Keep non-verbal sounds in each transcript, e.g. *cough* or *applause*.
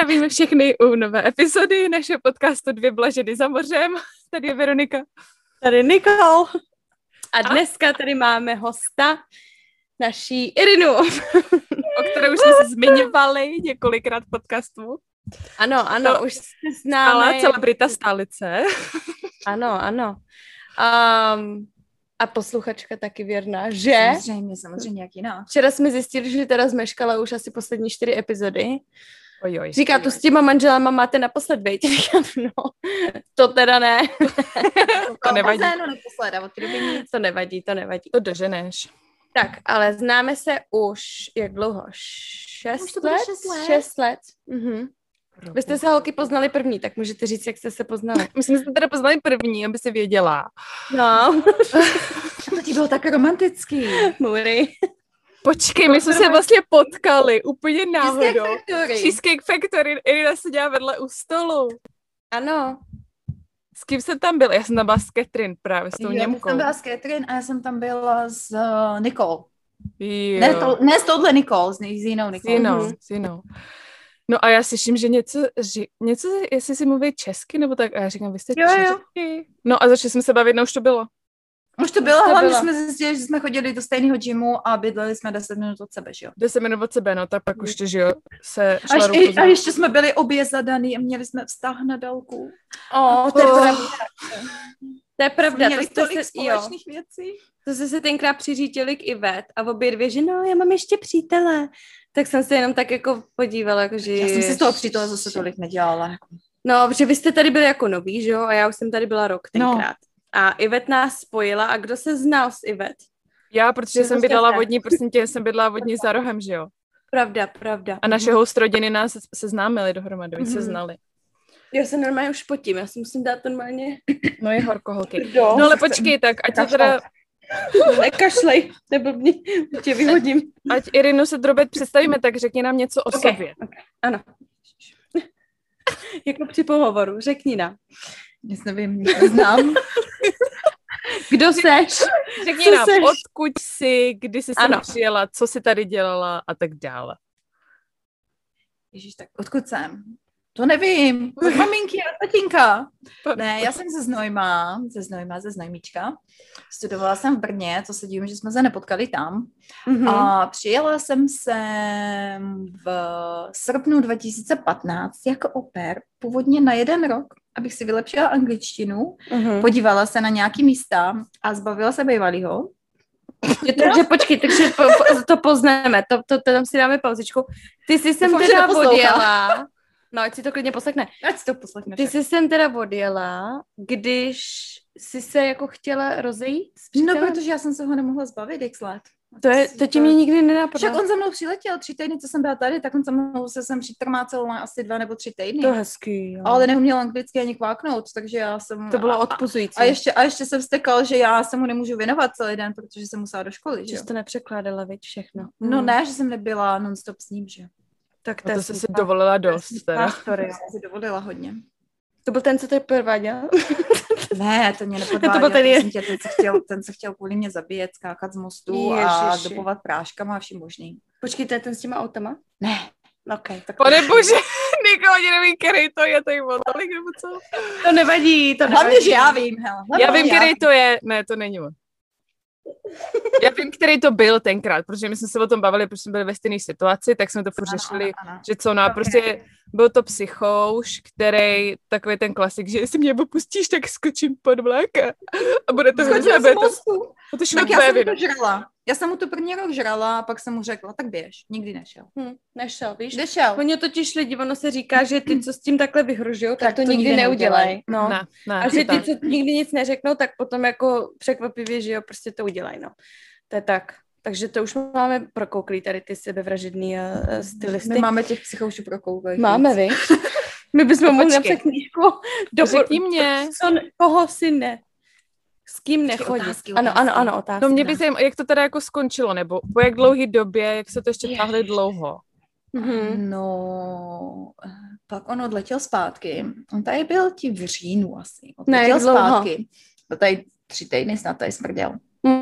Zdravíme všechny u nové epizody našeho podcastu Dvě blaženy za mořem. Tady je Veronika. Tady Nikol. A dneska tady máme hosta, naší Irinu. o které už jsme se zmiňovali několikrát podcastu. Ano, ano, to už se známe. Ale celebrita stálice. ano, ano. Um, a posluchačka taky věrná, že? Samozřejmě, samozřejmě, jak jiná. Včera jsme zjistili, že teda zmeškala už asi poslední čtyři epizody. Oj, oj, Říká, oj, tu s těma manželama máte naposled bejt. *laughs* Říkám, no, to teda ne. *laughs* to nevadí. No, naposled, a od. To nevadí, to nevadí. To doženeš. Tak, ale známe se už, jak dlouho? Šest Už to let? šest let. Šest let. Mhm. Vy jste se holky poznali první, tak můžete říct, jak jste se poznali. *laughs* My jsme se teda poznali první, aby si věděla. No, To ti bylo tak romantický. Muri. Počkej, my jsme se vlastně potkali úplně náhodou. Cheesecake Factory. Cheesecake Factory. Irina seděla vedle u stolu. Ano, S kým jsem tam byl? Já jsem tam byla s Catherine právě, s tou Jo, Němkou. jsem byla s Catherine a já jsem tam byla s uh, Nicole. Jo. Ne, to, ne s touhle Nicole, s, s jinou S Nicole. jinou, Mhm. s jinou. No a já slyším, že něco, ži, něco, jestli si mluví česky, nebo tak, a já říkám, vy jste Jo, jo. česky. No a začali jsme se bavit, no už to bylo. Už to bylo, to hlavně jsme zjistili, že jsme chodili do stejného gymu a bydleli jsme 10 minut od sebe, že jo. 10 minut od sebe, no tak pak už to, že jo, se A, šla ještě, za- a ještě jsme byli obě zadaný a měli jsme vztah na dálku. o, to je Oh. pravda. To je pravda, Měli to tolik jste, se, jo, společných věcí. to jste se tenkrát přiřítili k Ivet a obě dvě, že no, já mám ještě přítele. Tak jsem se jenom tak jako podívala, jako že... Já jsem si z toho přítele zase tolik nedělala. Jako. No, protože vy jste tady byli jako noví, že jo? A já už jsem tady byla rok No. A Ivet nás spojila. A kdo se znal s Ivet? Já, protože Že jsem to bydlela vodní, prosím tě, jsem bydlela vodní za rohem, že jo. Pravda, pravda. A naše host rodiny nás se- seznámili dohromady, oni se Mhm. znali. Já se normálně už potím, já si musím dát normálně... No je horko, holky. *clears throat* Do. No ale počkej, tak ať je teda, Nekašlej, nebo mě, tě vyhodím. ať Irinu se drobet představíme, tak řekni nám něco o Ok. sobě. Ano. jako při pohovoru, řekni nám. Nic nevím, nic neznám. *laughs* Kdo seš? Řekni Co nám, seš? odkud jsi, kdy jsi sem přijela, co jsi tady dělala a tak dále. Ježíš, tak odkud jsem? To nevím. Od maminky a tatínka. Ne, já jsem ze Znojma, ze Znojma, ze Znojmíčka. Studovala jsem v Brně, to se divím, že jsme se nepotkali tam. Mhm. A přijela jsem sem v srpnu 2015 jako oper, původně na jeden rok, abych si vylepšila angličtinu, Mhm. podívala se na nějaký místa a zbavila se bývalýho. Je to, takže počkej, takže po, po, to poznáme, to, to, to tam si dáme pauzičku. Ty jsi sem Doufám, teda odjela, no ať si to klidně poslechne. Ať si to poslechneš. Ty jsi sem teda odjela, když jsi se jako chtěla rozejít s No, protože já jsem se ho nemohla zbavit x let. To, je, to ti mě nikdy nenapadlo. Však on za mnou přiletěl tři týdny, co jsem byla tady, tak on za mnou se sem přitrmácel na asi dva nebo tři týdny. To je hezký, jo. Ale neuměl anglicky ani kváknout, takže já jsem... to bylo a- odpuzující. A ještě, a ještě jsem vztekal, že já se mu nemůžu věnovat celý den, protože jsem musela do školy, že že to nepřekládala, viď, všechno. No Hmm. ne, že jsem nebyla non-stop s ním, že? Tak to, A jsi si dovolila dost. Teda. story. Já jsem si dovolila hodně. To byl ten, co to prováděl? *laughs* Ne, to mě *laughs* nepodváděl. To byl ten je- tě, ten, se chtěl, ten se chtěl kvůli mě zabíjet, skákat z mostu a Ježiši. dopovat práškama a vším možným. Počkej, to je ten s těma autama? Ne, Ok, tak Pane bože, *laughs* nikoho ani nevím, který to je, to o tolik nebo co? to nevadí, to hlavně, nevadí. že já vím, hele. Já Hlavně vím, který to je. Ne, to není on. Já vím, který to byl tenkrát, protože my jsme se o tom bavili, protože jsme byli ve stejné situaci, tak jsme to furt Ano, řešili, ano, ano. že co, no a prostě byl to psychouš, který, takový ten klasik, že jestli mě opustíš, tak skočím pod vlak a, a bude to hrozné, z to, mostu. to Tak já jsem to žrala. Já jsem mu to první rok žrala a pak jsem mu řekla, tak běž. Nikdy nešel. Hm, nešel, víš? Kde šel? Oni totiž lidi, ono se říká, že ty, co s tím takhle vyhrožují, tak, Tak to, to nikdy nikdy neudělají. No. Ne, ne, A že ty, co nikdy nic neřeknou, tak potom jako překvapivě, že jo, prostě to udělají, no. To je tak. Takže to už máme prokouklý tady ty sebevražedný uh, stylisty. My máme těch psychoušů pro koukají. máme vy. *laughs* My bychom mohli napsat knížku. Do, Řekni mě, co, koho si ne, s kým nechodí. otázky, ano, otázky. ano, ano, otázky. no mě by zajímalo, jak to teda jako skončilo, nebo po jak dlouhý době, jak se to ještě táhli dlouho. Mhm. No, pak on odletěl zpátky. On tady byl ti v říjnu asi. Ne, Odletěl dlouho? zpátky. Byl tady tři týdny snad tady smrděl.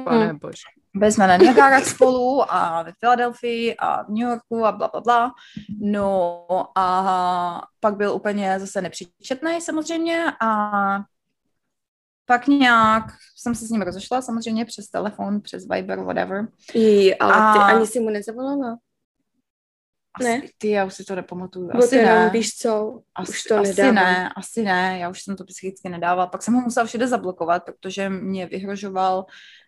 Pane bože. byli jsme na Niagarách spolu a ve Filadelfii a v New Yorku a bla, bla, bla. No a pak byl úplně zase nepříčetný samozřejmě a pak nějak jsem se s ním rozešla, samozřejmě přes telefon, přes Viber, whatever. Jí, ale ty A- ani si mu nezavolala. Asi, Ne. Ty, já už si to nepamatuju. Asi jenom, ne. víš co, Asi, už to asi nedávám. ne, asi ne, já už jsem to psychicky nedávala. Pak jsem ho musela všude zablokovat, protože mě vyhrožoval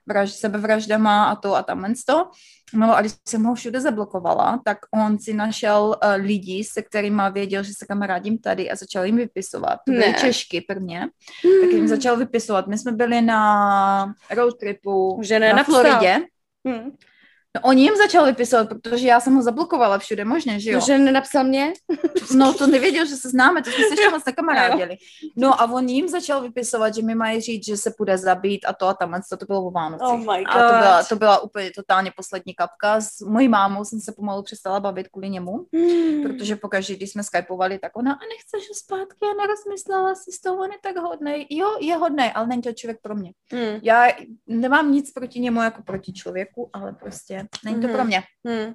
vraž, sebevraždama a to a tam to. No a když jsem ho všude zablokovala, tak on si našel uh, lidi, se kterými věděl, že se kamarádím tady a začal jim vypisovat. To byly Ne. Češky prvně, tak jim začal vypisovat. My jsme byli na road tripu Že na nenapsal. Floridě. Hm. No, oni jim začal vypisovat, protože já jsem ho zablokovala všude možně, že jo? No, že nenapsal mě? No to nevěděl, že se známe, to jsme se ještě moc nekamarádili. No a on jim začal vypisovat, že mi mají říct, že se půjde zabít a to a tam, to, to bylo o Vánocích. Oh my A to byla, God. to byla úplně totálně poslední kapka. S mojí mámou jsem se pomalu přestala bavit kvůli němu, Hmm. protože pokaždé, když jsme skypovali, tak ona, a nechceš ho zpátky, a nerozmyslela si z toho, on je tak hodnej. Jo, je hodnej, ale není to člověk pro mě. Hm. Já nemám nic proti němu jako proti člověku, ale prostě není to Mhm. pro mě. Hm.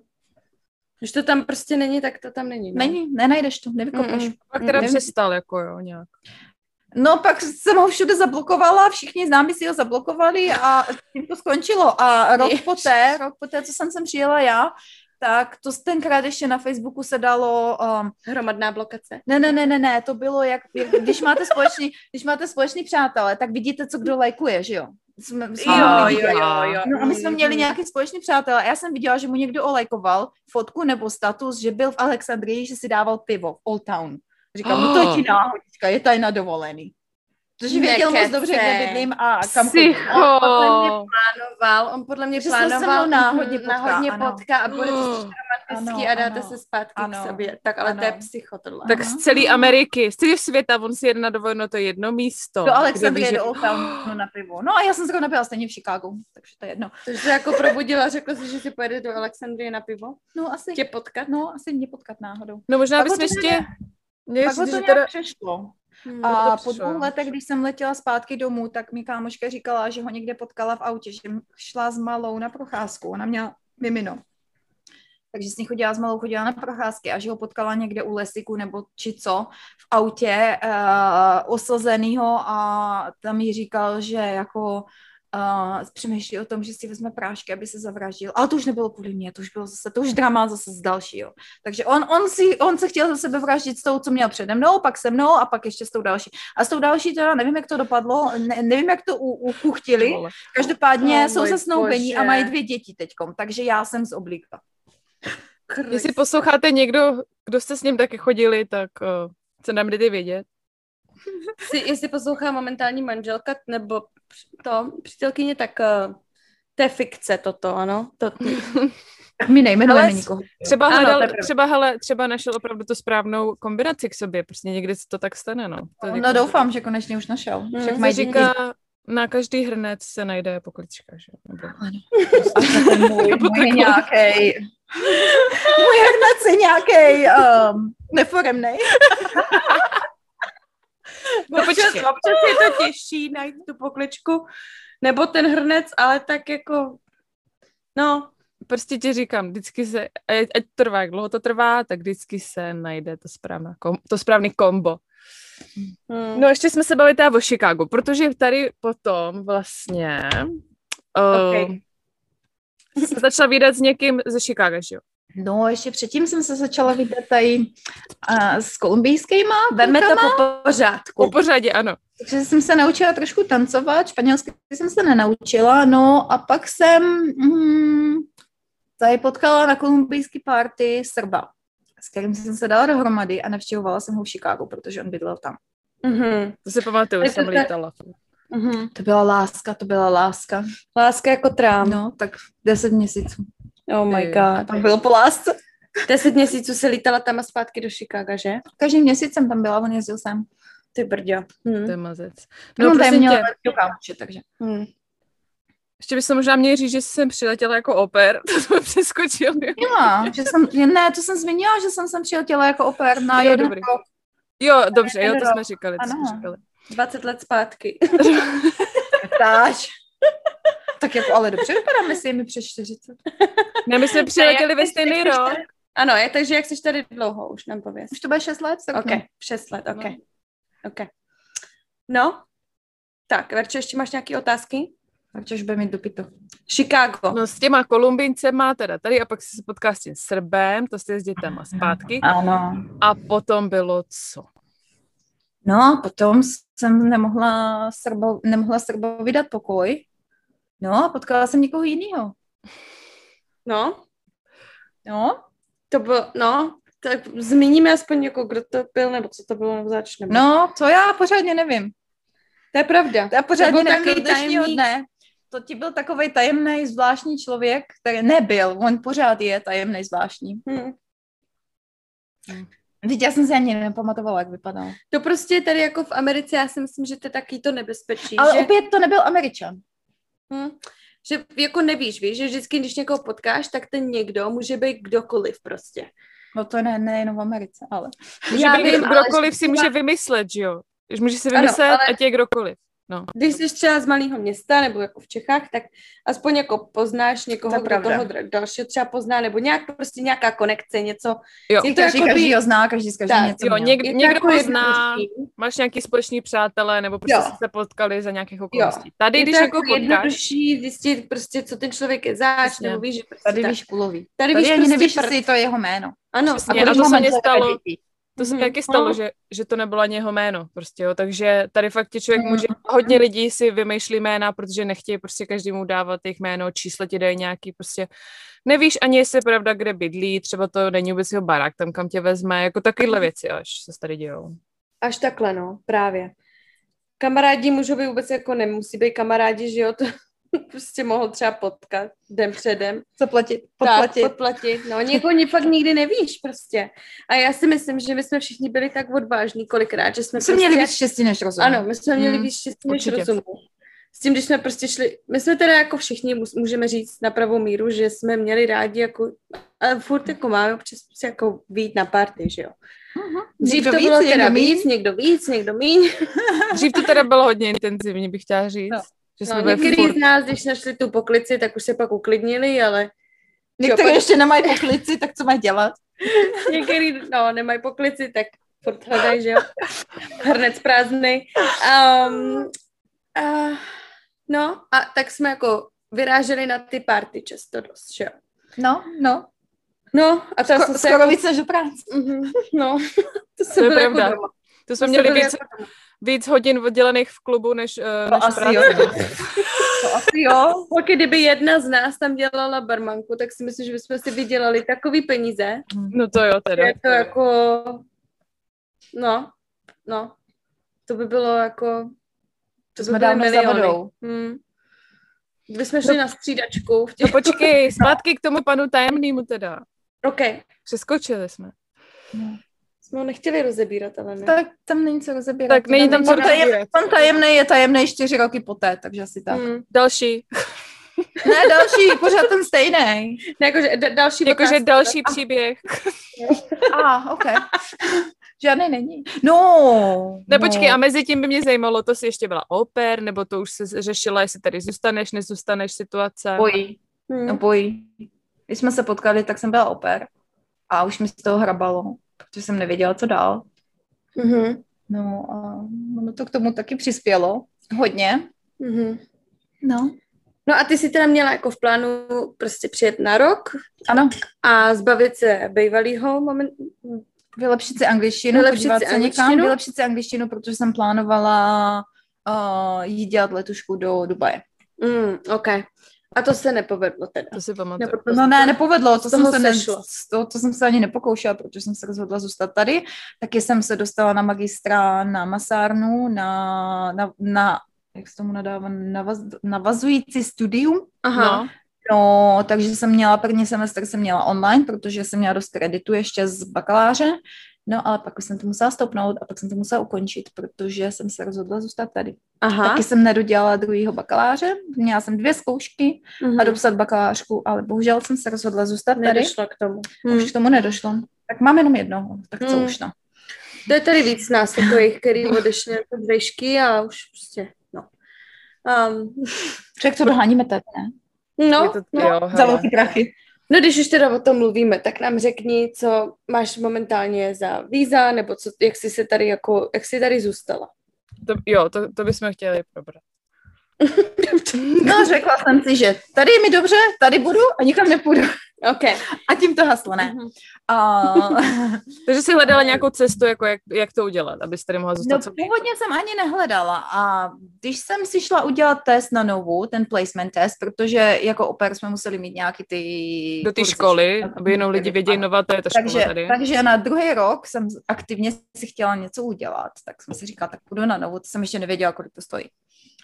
Když to tam prostě není, tak to tam není. No. Není, nenajdeš to, nevykopneš. Mm, mm. Pak teda přestal, jako jo, nějak. No pak jsem ho všude zablokovala, všichni známí si ho zablokovali a tím to skončilo. A rok Jež. poté, rok poté, co jsem sem přijela já, tak to tenkrát ještě na Facebooku se dalo, um, Hromadná blokace. ne, ne, ne, ne, ne, to bylo jak, jak když máte společný, když máte společný přátelé, tak vidíte, co kdo lajkuje, že jo? Jsme, jsme Jo, jo, jo, jo. No a my jsme měli Mhm. nějaký společný přátelé a já jsem viděla, že mu někdo olajkoval fotku nebo status, že byl v Alexandrii, že si dával pivo v Old Town. Říkám, no to je ti náhodička, je tady na dovolený. Protože věděl moc dobře, kde bydlím a kam. Psycho! Plánoval, on podle mě Že se plánoval mnou náhodně mhm, potká, náhodně ano. potká a bude to romantický Ano, a dáte ano, se zpátky ano, k sobě. Tak ale to je ano. psycho tohle. Tak z celé Ameriky, z celého světa, on si jede na dovolenou to jedno místo. Do Alexandrie, do Old Town na pivo. No a já jsem zrovna byla stejně v Chicagu, takže to je jedno. Takže se jako probudila řekla si, že si pojede do Alexandrie na pivo? No asi, Tě potkat? no asi mě potkat náhodou. No možná bychom ho ještě... Mě Pak to teda... přešlo. Hmm. A to po dvou letech, když jsem letěla zpátky domů, tak mi kámoška říkala, že ho někde potkala v autě, že šla s malou na procházku. Ona měla mimino. Takže s ní chodila s malou, chodila na procházky a že ho potkala někde u lesiku nebo či co v autě uh, osazenýho a tam jí říkal, že jako uh, přemýšlí o tom, že si vezme prášky, aby se zavraždil. Ale to už nebylo kvůli mě, to už bylo zase, to už drama zase z dalšího. Takže on, on, si, on se chtěl za sebe vraždit s tou, co měl přede mnou, pak se mnou a pak ještě s tou další. A s tou další teda nevím, jak to dopadlo, ne, nevím, jak to u, ukuchtili. Každopádně Oh, jsou se snoubení a mají dvě děti teďkom, takže já jsem z oblíka. Jestli posloucháte někdo, kdo jste s ním taky chodili, tak uh, se nám jdete vědět. Si, jestli poslouchá momentální manželka nebo to přítelkyně, tak uh, to je fikce toto, ano. To, *laughs* Tak mi nejmenujeme nikoho. Třeba Ano, hledal, třeba, hele, třeba našel opravdu tu správnou kombinaci k sobě, prostě někdy se to tak stane, no. To No jako- doufám, že konečně už našel. Hmm, Však mají říká, na každý hrnec se najde poklička, že? Nebo... A *laughs* ten můj, můj je nějaký. *laughs* Můj hrnec je nějaký um, neforemnej. občas, občas je to těžší najít tu pokličku, nebo ten hrnec, ale tak jako, no, Prostě ti říkám, vždycky se, ať, trvá, jak dlouho to trvá, tak vždycky se najde to, správná kom, to správný kombo. hm. No ještě jsme se bavili teda o Chicagu, protože tady potom vlastně uh, se začala vydat s někým ze Chicaga, že jo? No, ještě předtím jsem se začala vidět tady uh, s kolumbijskýma. Veme to po pořádku. Po pořadě, ano. Takže jsem se naučila trošku tancovat, španělsky jsem se nenaučila, no a pak jsem mm, tady potkala na kolumbijský party Srba, s kterým jsem se dala dohromady a navštěvovala jsem ho v Chicagu, protože on bydlel tam. Mhm. To si pamatuju, to jsem lítala. Mhm. To byla láska, to byla láska. Láska jako trám. No, tak deset měsíců. Oh my Ty. god. Tam bylo po lásce. *laughs* Deset měsíců se lítala tam a zpátky do Chicaga, že? Každý měsíc jsem tam byla, on jezdil sem. Ty brďo. To Hm. je mazec. No, No, prosím měl tě, do kámoše, takže. Hm. ještě bychom možná měli říct, že jsem přiletěla jako oper, *laughs* to jsme přeskočili. Jo, že jsem, ne, to jsem zmínila, že jsem sem přiletěla jako oper na Jo, jeden dobrý. rok. Jo, dobře, jo, to jsme říkali, to jsme říkali. 20 let zpátky. *laughs* Táž. Tak jako ale dobře vypadám, jestli je mi přes *laughs* 40. Ne, my jsme přiletěli ve stejný rok. tady- Ano, je, takže jak jsi tady dlouho, už nám pověz. Už to bude 6 let? Tak Ok, no. 6 let, ok. No. ok. No, tak, Verčo, ještě máš nějaké otázky? Tak už bude mít do pitu. Chicago. No s těma Kolumbincema teda tady a pak se potkal s tím Srbem, to jste s dětama zpátky. Ano. A potom bylo co? No, potom jsem nemohla, Srbo, nemohla Srbovi dát pokoj. No potkala jsem někoho jiného. No, No, to bylo, no, tak zmíníme aspoň jako, kdo to byl, nebo co to bylo, nebo zač, nebo... no, to já pořádně nevím. To je pravda. To já pořádně do takový tajemník. dne. To ti byl takový tajemný, zvláštní člověk, který nebyl, on pořád je tajemný, zvláštní. Hm. Teď já jsem si ani nepamatovala, jak vypadal. To prostě tady jako v Americe, já si myslím, že to je taky to nebezpečí, Ale že, opět to nebyl Američan. Hm, že jako nevíš, víš, že vždycky, když někoho potkáš, tak ten někdo může být kdokoliv prostě. No to ne, nejenom v Americe, ale. Může Já být vím, ale kdokoliv že si může vymyslet, že jo? Že Může si Ano, vymyslet, ale- ať je kdokoliv. No. Když jsi třeba z malého města nebo jako v Čechách, tak aspoň jako poznáš někoho, To kdo toho dalšího třeba pozná, nebo nějak prostě nějaká konekce, něco. Jo. Je to Každý, jakoby- každý ho zná, každý z každého něco Jo, něk, někdo jako pozná, jednodušší. máš nějaký společný přátelé, nebo prostě Jo. jste se potkali za nějakých okolností. Tady, Je když to někoho jako potkáš, jednodušší zjistit prostě, co ten člověk je záč, Přesně. nebo víš, že prostě Tady tak. víš kulový. tady Tady víš ani prostě nevíš, jestli to je jeho jméno. Ano, Přesně, a a to se mě stalo-. To se mi Mhm. taky stalo, No. že, že to nebylo ani jeho jméno, prostě, jo. takže tady fakt ti člověk Mhm. může, hodně lidí si vymýšlí jména, protože nechtějí prostě každému dávat jejich jméno, číslo ti dají nějaký, prostě nevíš ani, jestli je pravda, kde bydlí, třeba to není vůbec jeho barák, tam kam tě vezme, jako takovéhle věci až se tady dějou. Až takhle, no, právě. Kamarádi můžou být vůbec jako nemusí být kamarádi, že jo, to *laughs* prostě mohl třeba potkat den předem. Zaplatit, Tak, podplatit. podplatit. No, někoho ni- fakt nikdy nevíš prostě. A já si myslím, že my jsme všichni byli tak odvážní kolikrát, že jsme My jsme prostě... měli víc štěstí než rozum. Ano, my jsme měli Hmm, víc štěstí než rozumu. S tím, když jsme prostě šli, my jsme teda jako všichni můžeme říct na pravou míru, že jsme měli rádi jako, ale furt jako máme občas prostě jako vít na party, že jo. Mhm. Dřív Někdo to víc, bylo někdo teda míň. víc, někdo víc, někdo míň. *laughs* Dřív to teda bylo hodně intenzivní, bych chtěla říct. No. Že jsme No, některý furt z nás, když našli tu poklici, tak už se pak uklidnili, ale Někteří Jo, ještě nemají poklici, tak co mají dělat? *laughs* některý, no, nemají poklici, tak furt hledají, že jo. Hrnec prázdný. Um, uh, no, a tak jsme jako vyráželi na ty party často dost, že jo. No, no. No, a tam Sko- jsme se skoro jako... víc než do práce. Mhm, no, *laughs* to, To jsem je jako pravda. doma. To jsme To měli jsem víc, jako. Víc hodin oddělených v klubu, než, uh, než asi práce. jo. *laughs* To asi jo. Pokud kdyby jedna z nás tam dělala barmanku, tak si myslím, že bychom si vydělali takový peníze, No to jo, teda. je to jako, no, no, to by bylo jako, To by jsme dávno za vodou. Hmm. Kdybychom šli na střídačku v No těch... počkej, *laughs* zpátky k tomu panu tajemnému teda. OK, Přeskočili jsme. jsme ho nechtěli rozebírat, ale ne. Tak tam není co rozebírat. Tak není tam co Pan tajem- rozebírat. Pan tajemný je tajemný čtyři roky poté, takže asi tak. Hmm. Další. *laughs* Ne, další, pořád ten stejný. Ne, jakože d- další Jakože další příběh. A, ah, ok. *laughs* Žádný není. No. Ne, no. počkej, a mezi tím by mě zajímalo, to si ještě byla oper, nebo to už se řešila, jestli tady zůstaneš, nezůstaneš situace. Bojí. Hmm. No bojí. Když jsme se potkali, tak jsem byla oper. A už mi z toho hrabalo, protože jsem nevěděla, co dál. Mhm. No a ono to k tomu taky přispělo. Hodně. Mhm. No. No a ty si teda měla jako v plánu prostě přijet na rok Ano, a zbavit se bývalýho moment. vylepšit si angličtinu, Vylepšit podívat si se někam, angličtinu? vylepšit si angličtinu, protože jsem plánovala uh, jít dělat letušku do Dubaje. Mm, OK. A to se nepovedlo teda. To si pamatuju. Nebo to No ne, nepovedlo, to jsem, se ne, to, to jsem se ani nepokoušela, protože jsem se rozhodla zůstat tady. Taky jsem se dostala na magistra na masárnu, na, na, na jak se tomu nadává, navaz, navazující studium. Aha. No, No, takže jsem měla, první semestr jsem měla online, protože jsem měla dost kreditu ještě z bakaláře, no ale pak už jsem to musela stopnout a pak jsem to musela ukončit, protože jsem se rozhodla zůstat tady. Aha. Taky jsem nedodělala druhýho bakaláře, měla jsem dvě zkoušky Mhm. a dopsat bakalářku, ale bohužel jsem se rozhodla zůstat tady. Nedošlo k tomu. Hmm. Už k tomu nedošlo. Tak mám jenom jednoho, tak co Hmm. už no. To je tady víc nás takových, který odešli jako z vejšky a už prostě, no. Um, Však to *laughs* doháníme teď, ne? no, Je to, no, jo, Za velký prachy. No, když už teda o tom mluvíme, tak nám řekni, co máš momentálně za víza, nebo co, jak jsi se tady jako, jak jsi tady zůstala. To, jo, to, to bychom chtěli probrat. No, řekla jsem si, že tady je mi dobře, tady budu a nikam nepůjdu. OK. A tím to haslo, ne? Mhm. A... *laughs* Takže jsi hledala nějakou cestu, jako jak, jak to udělat, abys tady mohla zůstat No, původně jsem ani nehledala a když jsem si šla udělat test na novu, ten placement test, protože jako oper jsme museli mít nějaký ty... do té školy, že? aby jenom lidi věděli, nová to je ta škola takže, tady. takže na druhý rok jsem aktivně si chtěla něco udělat, tak jsem si říkala, tak půjdu na novu, to jsem ještě nevěděla, kolik to stojí.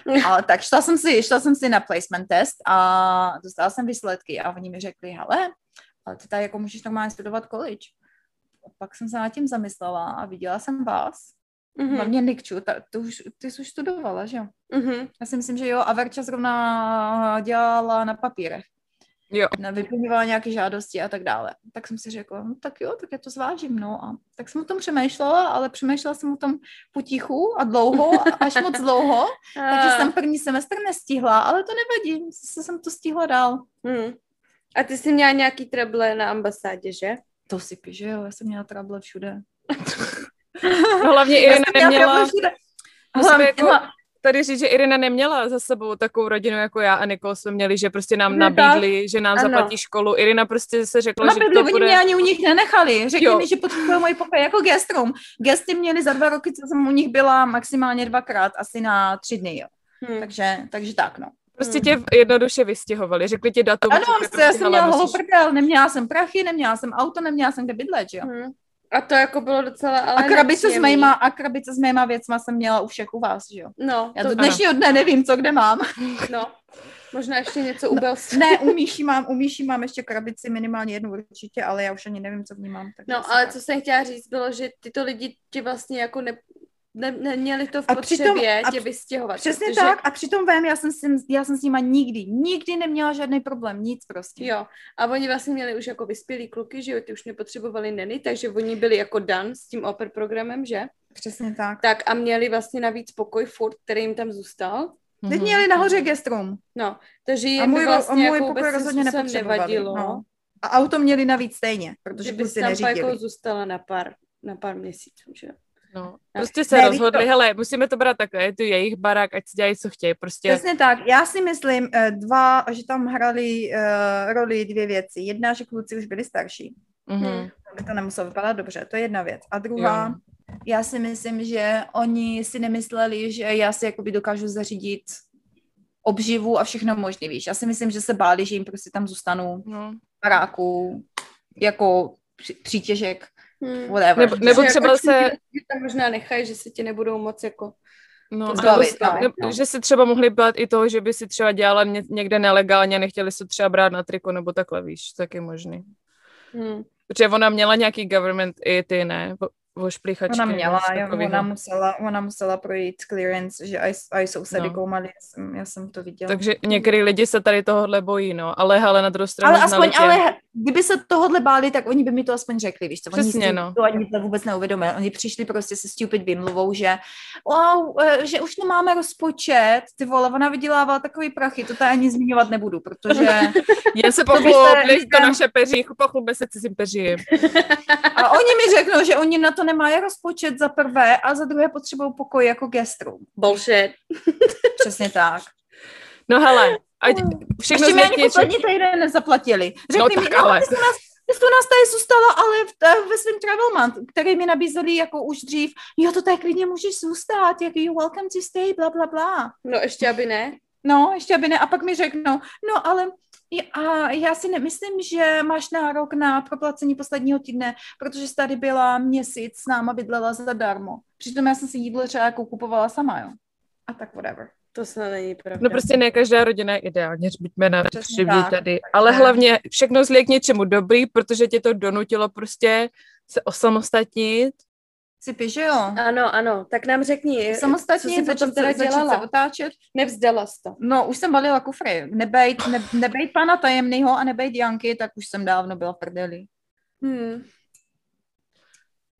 *laughs* Ale tak šla jsem, si, šla jsem si na placement test a dostala jsem výsledky a oni mi řekli, hele, ale ty tady jako můžeš normálně studovat college. A pak jsem se nad tím zamyslela a viděla jsem vás. Mhm. Hlavně Nikču, ta, ty, už, ty jsi už studovala, že jo? Mhm. Já si myslím, že jo, a Verča zrovna dělala na papírech, Jo, na vyplňovala nějaké žádosti a tak dále. Tak jsem si řekla, no tak jo, tak já to zvážím, no a tak jsem o tom přemýšlela, ale přemýšlela jsem o tom potichu a dlouho, až moc *laughs* dlouho, takže jsem první semestr nestihla, ale to nevadí, zase jsem to stihla dál. Mhm. A ty jsi měla nějaký treble na ambasádě, že? To si píš, že jo, já jsem měla trable všude. *laughs* no, hlavně Irina měla neměla, trable Hlavně, jako hla- tady říct, že Irina neměla za sebou takovou rodinu jako já a Nikol jsme měli, že prostě nám nabídli, že nám Ano. zaplatí školu. Irina prostě se řekla, No, že to oni bude... mě ani u nich nenechali. Řekli Jo. mi, že potřebují můj pokoj jako guest room. Gesty měli za dva roky, co jsem u nich byla maximálně dvakrát, asi na tři dny, jo. Hm. Takže, takže tak, no. Prostě tě jednoduše vystěhovali, řekli ti datum. Ano, řekli já prostě, jsem hele, měla holou prdel, neměla jsem prachy, neměla jsem auto, neměla jsem kde bydlet, jo. Hm. A to jako bylo docela ale A krabice s mýma, a krabice s mýma věcma jsem měla u všech u vás, že jo. No, Já to, do dnešního dne nevím, co kde mám. no. Možná ještě něco u Belsa. Ne, u Míši mám, u Míši mám ještě krabici, minimálně jednu určitě, ale já už ani nevím, co v ní mám. takže No, ale tak. co jsem chtěla říct, bylo, že tyto lidi ti vlastně jako ne, ne, neměli to v A potřebě přitom- a tě vystěhovat. Přesně protože, tak a přitom vím, já jsem, s tím, já jsem s nima nikdy, nikdy neměla žádný problém, nic prostě. Jo, a oni vlastně měli už jako vyspělý kluky, že jo, ty už nepotřebovali neny, takže oni byli jako dan s tím oper programem, že? Přesně tak. Tak a měli vlastně navíc pokoj furt, který jim tam zůstal. Teď Mhm. měli nahoře guest room. No, takže A jim můj, by ro- vlastně můj jako pokoj vůbec rozhodně nevadilo. No. A auto měli navíc stejně, protože Že bys kluci tam jako zůstala na pár, na pár měsíců, že jo. No, prostě se Ne, rozhodli, to- hele, musíme to brát takhle, je to jejich barák, ať si dělají, co chtějí, prostě. Přesně tak. Já si myslím, eh, dva, že tam hrali uh, roli dvě věci. Jedna, že kluci už byli starší. Mhm. Tak to nemuselo vypadat dobře, to je jedna věc. A druhá, Jo. já si myslím, že oni si nemysleli, že já si jakoby dokážu zařídit obživu a všechno možné, víš. Já si myslím, že se báli, že jim prostě tam zůstanou No. baráku jako přítěžek, Hmm. whatever. Nebo- nebo Že třeba jako se- ti tam možná nechají, že se ti nebudou moc jako... No, zbavit, no. nebo, že si třeba mohli bát i toho, že by si třeba dělala ně, někde nelegálně, nechtěli se třeba brát na triko, nebo takhle, víš, tak je možný. Hmm. Protože ona měla nějaký government i ty, ne, vo- vošplíchačky. Ona měla, jo, ona musela, ona musela projít clearance, že aj, aj sousedy No. koumali, já jsem, já jsem to viděla. Takže některý lidi se tady tohohle bojí, no, ale hele, na druhou stranu ale aspoň, tě. ale kdyby se tohohle báli, tak oni by mi to aspoň řekli, víš co, oni Přesně, si no. to ani to vůbec neuvědomili. Oni přišli prostě se stupid výmluvou, že wow, eh, že už nemáme rozpočet, ty vole, ona vydělávala takový prachy, to tady ani zmiňovat nebudu, protože *laughs* Jen se To pochlubili, to říkám- naše peří, pochlube se cizím peřím. *laughs* a oni mi řeknou, že oni na to nemají rozpočet za prvé a za druhé potřebují pokoj jako guest room. Bullshit. Přesně tak. No hele, ať všechno Ještě mi ani poslední týden nezaplatili. No Řekli mi, tak ale. ty jsi u nás, ty jsi u nás tady zůstala, ale v, eh, ve svém travel month, který mi nabízeli jako už dřív, jo, to tady klidně můžeš zůstat, jak you welcome to stay, bla, bla, bla. No ještě aby ne. No, ještě aby ne, a pak mi řeknou, no ale a já si nemyslím, že máš nárok na proplacení posledního týdne, protože jsi tady byla měsíc s náma bydlela zadarmo. Přitom já jsem si jídlo třeba jako kupovala sama, jo. A tak whatever. To snad není pravda. No prostě ne každá rodina je ideálně, buďme na tak, tady. Ale hlavně všechno zlije k něčemu dobrý, protože tě to donutilo prostě se osamostatnit. Si píše, jo. Ano, ano. Tak nám řekni, Samostatně co jsi potom teda začít se dělala? otáčet. Nevzdala jsi to. No, už jsem balila kufry. Nebejt, ne, nebejt pana tajemného a nebejt Janky, tak už jsem dávno byla v prdeli. Hmm.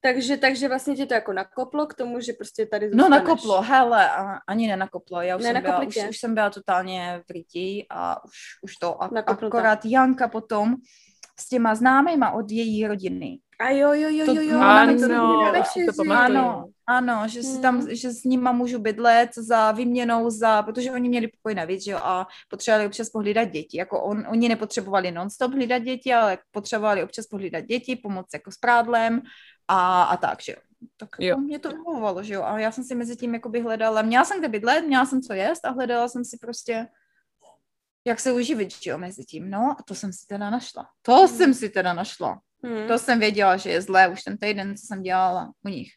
Takže, takže vlastně tě to jako nakoplo k tomu, že prostě tady No zůstaneš. nakoplo, hele, a, ani nenakoplo. Já už, jsem byla, už, už jsem byla totálně v rytí a už, už to. A, akorát Janka potom s těma známejma od její rodiny. A jo, jo, jo, To- jo, jo. Ano, to no, si to nevěří. pamatuju. Ano, ano, že si tam, Hmm. že s nima můžu bydlet za výměnou za, protože oni měli pokoj navíc, že jo, a potřebovali občas pohlídat děti, jako on, oni nepotřebovali non-stop hlídat děti, ale potřebovali občas pohlídat děti, pomoct jako s prádlem a, a tak, že jo. Tak Jo. jo. mě to vyhovovalo, že jo, a já jsem si mezi tím jakoby hledala, měla jsem kde bydlet, měla jsem co jíst a hledala jsem si prostě jak se uživit, že jo, mezi tím. No a to jsem si teda našla. To Hmm. jsem si teda našla. Hmm. To jsem věděla, že je zlé už ten týden, co jsem dělala u nich.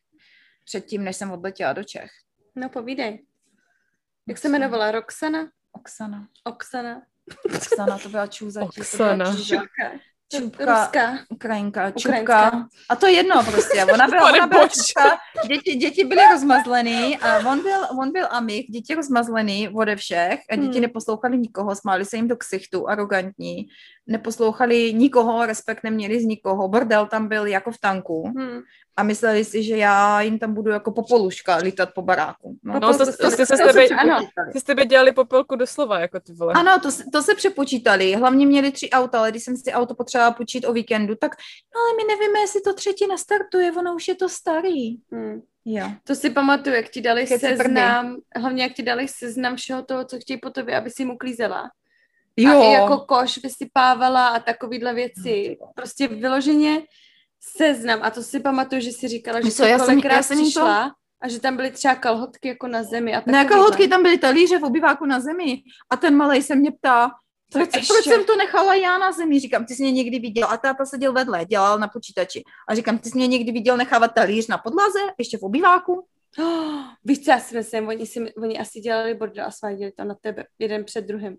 Předtím, než jsem odletěla do Čech. No povídej. Jak se jmenovala? Roxana? Oksana. Oksana? Oksana, to byla čůza. Oksana. Čůza. Čupka, Ruská. Ukrajinka, Ukrajinská. čupka. A to jedno prostě. Ona byla, *laughs* ona byla čupka, děti, děti byly rozmazlený a on byl, on byl amik, děti rozmazlený ode všech a děti Hmm. neposlouchali nikoho, smáli se jim do ksichtu, arrogantní, neposlouchali nikoho, respekt neměli z nikoho, bordel tam byl jako v tanku Hmm. A mysleli si, že já jim tam budu jako popoluška lítat po baráku. No, to, to, to jste se s to tebe, se- ano. ty s tebe dělali popelku doslova, jako ty vole. Ano, to, se- to se přepočítali. Hlavně měli tři auta, ale když jsem si auto potřebovala počít o víkendu, tak no ale my nevíme, jestli to třetí nastartuje, ono už je to starý. Hmm. Jo. To si pamatuju, jak ti dali prdy. seznam, hlavně jak ti dali seznam všeho toho, co chtějí po tobě, aby si jim uklízela. Jo. A i jako koš vysypávala a takovýhle věci. Prostě vyloženě seznam. A to si pamatuju, že si říkala, že Víš co, já jsem- já jsem jim to- přišla a že tam byly třeba kalhotky jako na zemi. A Ne, jako hodky tam byly talíře v obyváku na zemi a ten malej se mě ptá, proč, proč jsem to nechala já na zemi? Říkám, ty jsi mě někdy viděl a táta seděl vedle, dělal na počítači. A říkám, ty jsi mě někdy viděl nechávat talíř na podlaze, ještě v obyváku? Oh, *gasps* víš, co já si myslím, oni, si, oni asi dělali bordel a sváděli to na tebe, jeden před druhým.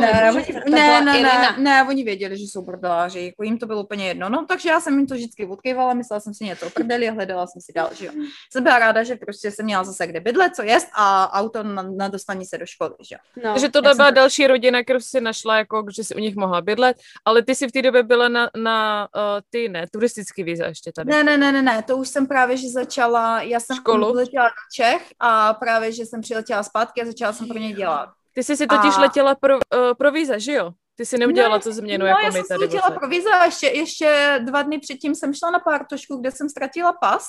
Ne, oni, to ne, ne, ne, ne, oni věděli, že jsou bordeláři, jako jim to bylo úplně jedno. No, takže já jsem jim to vždycky odkývala, myslela jsem si něco o prdeli a hledala jsem si dál, že jo. Jsem byla ráda, že prostě jsem měla zase kde bydlet, co jest a auto na, na dostání se do školy, že jo. No. Takže jsem byla to- další rodina, kterou jsi našla, jako, že si u nich mohla bydlet, ale ty jsi v té době byla na, na uh, ty, ne, turistický víza ještě tady. Ne, ne, ne, ne, ne, to už jsem právě, že začala, já jsem Školu? letěla do Čech a právě, že jsem přiletěla zpátky a začala jsem pro ně dělat. Ty jsi si totiž A- letěla pro, uh, pro víza, že jo? Ty jsi neudělala Ne, tu změnu, no, jako já my jsem si tady. letěla vlastně. pro víza a ještě, ještě dva dny předtím jsem šla na pártošku, kde jsem ztratila pas,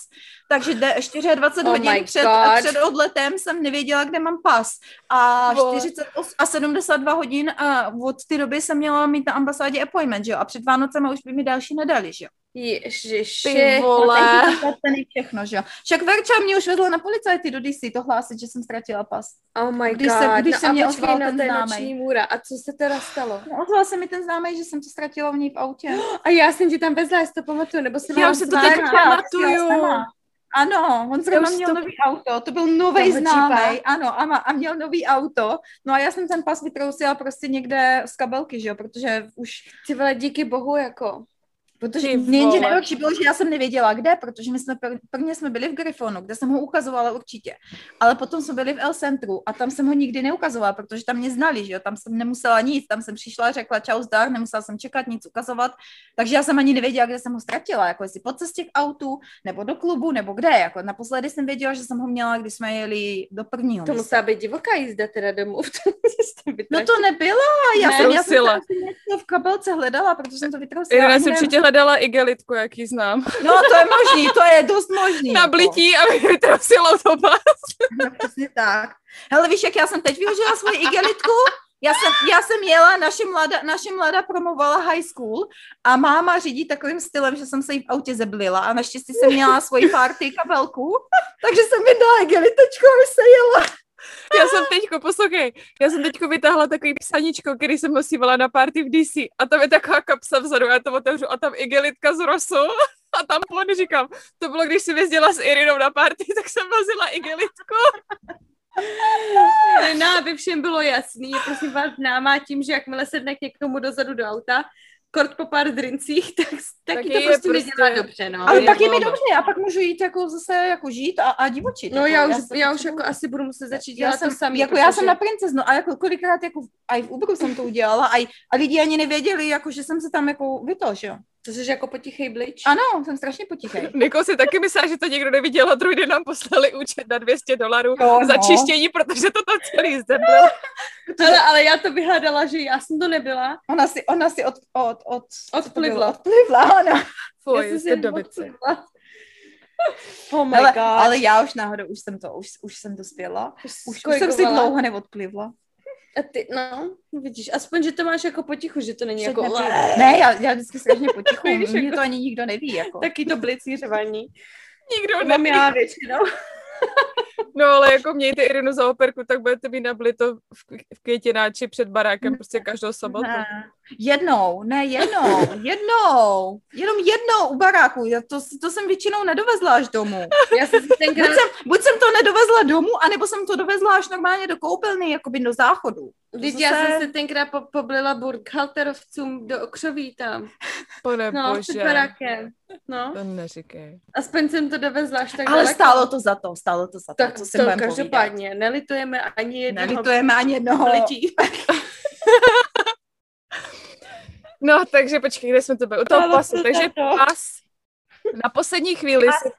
takže jde 24 Oh hodin před, God. před odletem jsem nevěděla, kde mám pas. A Vole. 48 a 72 hodin a od té doby jsem měla mít na ambasádě appointment, že jo? A před Vánocema už by mi další nedali, že jo? Ježiši. Ty vole. *laughs* Všechno, že jo? Však Verča mě už vedla na policajty do DC to hlásit, že jsem ztratila pas. Oh my Když god. se- když no se a mě ozval ten známej. můra. A co se teda stalo? No, ozval se mi ten známý, že jsem to ztratila v ní v autě. *gasps* A já jsem ti tam vezla, já si to pamatuju, nebo jsem Já už si to teď pamatuju. Ano, on zrovna měl to- nový auto, to byl nový známý, ano, a, ma, a měl nový auto. No a já jsem ten pas vytrousila prostě někde z kabelky, že jo, protože už, Ty vole, díky bohu, jako. Protože vole. nejlepší bylo, že já jsem nevěděla, kde, protože my jsme pr- prvně jsme byli v Gryfonu, kde jsem ho ukazovala určitě, ale potom jsme byli v El Centru a tam jsem ho nikdy neukazovala, protože tam mě znali, že jo, tam jsem nemusela nic, tam jsem přišla, řekla čau zdar, nemusela jsem čekat, nic ukazovat, takže já jsem ani nevěděla, kde jsem ho ztratila, jako jestli po cestě k autu, nebo do klubu, nebo kde, jako naposledy jsem věděla, že jsem ho měla, když jsme jeli do prvního To musela být divoká jízda teda domů. *laughs* No to nebyla, já Ne, jsem, já jsem v kabelce hledala, protože jsem to vytrosila. Si nevím, určitě hledala igelitku, jak ji znám. No to je možný, to je dost možný. Na jako. blití, aby vytrosila to pas. No, přesně tak. Hele, víš, jak já jsem teď využila svoji igelitku? Já jsem, já jsem jela, naše mladá, naše mladá promovala high school a máma řídí takovým stylem, že jsem se jí v autě zeblila a naštěstí jsem měla svoji party kabelku, takže jsem mi dala igelitečku a se jela. *laughs* Já jsem teďko, poslouchej, já jsem teďko vytáhla takový psaničko, který jsem nosívala na party v DC a tam je taková kapsa vzadu, já to otevřu a tam igelitka z rosu *laughs* a tam plony říkám, to bylo, když si jezdila s Irinou na party, tak jsem vozila igelitku. No, aby všem bylo jasný, je prosím vás známá tím, že jakmile sedne k někomu dozadu do auta, kort po pár drincích, *laughs* tak, tak, Tak to prostě prostě- nedělá dobře, no. Ale je pak je mi volno. dobře, a pak můžu jít jako zase jako žít a, a divočit. No jako, já už, já už jako asi budu muset začít já dělat jsem, to samý, jako já jsem protože- na princeznu a jako kolikrát jako aj v Uberu jsem to udělala aj, a lidi ani nevěděli, jako, že jsem se tam jako vyto, že jo. To jsi jako potichej blič? Ano, jsem strašně potichej. *laughs* Niko si taky myslela, že to někdo neviděl a druhý den nám poslali účet na 200 dolarů Jo, za no. čištění, protože to tam celý zeblilo. *laughs* Ale, ale já to vyhledala, že já jsem to nebyla. Ona si, ona si od, od, od, Odplivla. Odplivla, ano. *laughs* Já Fuj, jsem jste odplivla. Oh my Ale, god. ale já už náhodou, už jsem to, už, už jsem dospěla. Už, už jsem si dlouho neodplivla. A ty, no, vidíš, aspoň, že to máš jako potichu, že to není jako... Předně- Ne, já, já vždycky strašně *laughs* potichu, Víš, mě jako- to ani nikdo neví, jako. Taky to blicířování. Nikdo To mám neví. já většinou. *laughs* *laughs* No ale jako mějte Irinu za operku, tak budete mít nablito v, v květináči před barákem prostě každou sobotu. Ne. Jednou, ne jednou, *laughs* jednou, jenom jednou u baráku, já to, to jsem většinou nedovezla až domů. Já jsem si Buď tenkrát... jsem, buď jsem to nedovezla domů, anebo jsem to dovezla až normálně do koupelny, jakoby do záchodu. Vždyť To já zase- jsem se tenkrát po, poblila burkhalterovcům do okřoví tam. Pane No, před bože, barákem. No, to neříkej. aspoň jsem to dovezla až tak Ale daleko. stálo to za to, stálo to za to, Tak co to si budem povídat. každopádně, nelitujeme ani jednoho Nelitujeme ani jednoho. *laughs* *laughs* No, takže počkej, kde jsme to byli? U toho pasu. Takže to. pas na poslední chvíli Pas.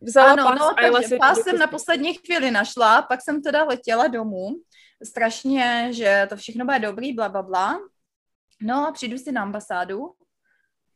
vzala Ano, pas no, a jela takže do jsem na poslední chvíli našla, pak jsem teda letěla domů, strašně, že to všechno bude dobrý, bla, bla, bla. No a přijdu si na ambasádu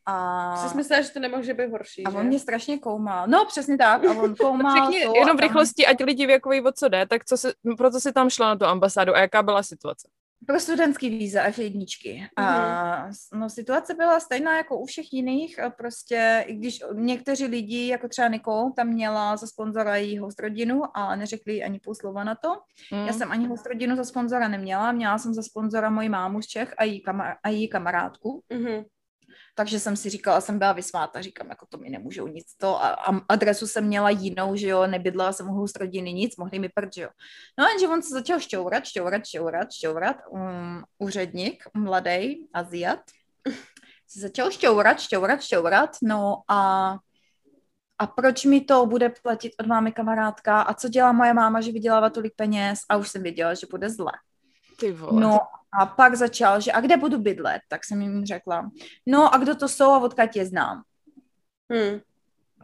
a, Jsi myslela, že to nemůže být horší, a že? on mě strašně koumal. No, přesně tak, a on *laughs* koumal Řekni to jenom v tam- rychlosti, ať lidi ví, ví, o co jde, tak co se, proto si tam šla na tu ambasádu a jaká byla situace? Pro studentský víza F1. A no, situace byla stejná jako u všech jiných, a prostě, i když někteří lidi, jako třeba Nikol, tam měla za sponzora její host rodinu a neřekli ani půl slova na to. Hmm. Já jsem ani host rodinu za sponzora neměla, měla jsem za sponzora moji mámu z Čech a její, kamar- a její kamarádku, Mhm. Takže jsem si říkala, jsem byla vysmáta, říkám, jako to mi nemůžou nic to a, a adresu jsem měla jinou, že jo, nebydlela jsem u host rodiny nic, mohli mi prd, že jo. No jenže on se začal šťourat, šťourat, šťourat, šťourat, um, úředník, mladý Aziat, se začal šťourat, šťourat, šťourat, no a a proč mi to bude platit od mámy kamarádka a co dělá moje máma, že vydělává tolik peněz a už jsem věděla, že bude zle. Ty vole. No a pak začal, že a kde budu bydlet, tak jsem jim řekla, no a kdo to jsou a odkud je znám. Hm.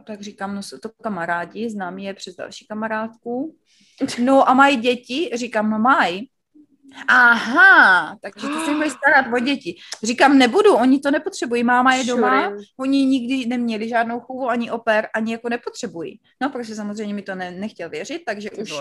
Tak říkám, no jsou to kamarádi, znám je přes další kamarádku. No a mají děti? Říkám, no mají. Aha, takže ty si budeš starat o děti. Říkám, nebudu, oni to nepotřebují, máma je doma, oni nikdy neměli žádnou chůvu, ani oper, ani jako nepotřebují. No, protože samozřejmě mi to ne, nechtěl věřit, takže už,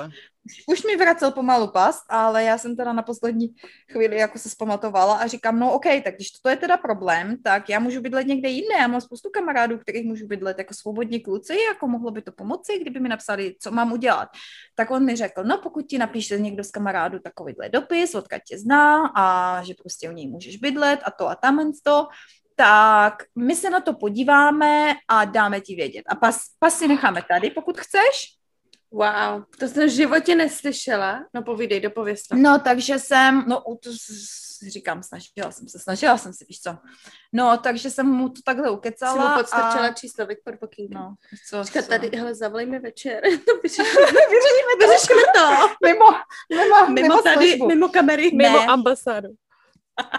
už mi vracel pomalu pas, ale já jsem teda na poslední chvíli jako se zpamatovala a říkám, no OK, tak když to je teda problém, tak já můžu bydlet někde jinde, já mám spoustu kamarádů, kterých můžu bydlet jako svobodní kluci, jako mohlo by to pomoci, kdyby mi napsali, co mám udělat. Tak on mi řekl, no pokud ti napíše někdo z kamarádů takovýhle dopis, odkud tě zná a že prostě u něj můžeš bydlet a to a tam to, tak my se na to podíváme a dáme ti vědět. A pas, pas si necháme tady, pokud chceš. Wow, to jsem v životě neslyšela. No povídej, dopověz to. No, takže jsem, no, to říkám, snažila jsem se, snažila jsem se, víš co. No, takže jsem mu to takhle Jsi mu ukecala. podstrčila a... číslo, vyk pod pokýnkem. No, co, Říkat co? tady, hele, zavolejme večer. *laughs* to vyřešíme. *laughs* Vyřešíme to, Vyřešíme to. mimo, mimo, *laughs* mimo, Mimo tady, službu. mimo kamery. Ne. Mimo ambasádu.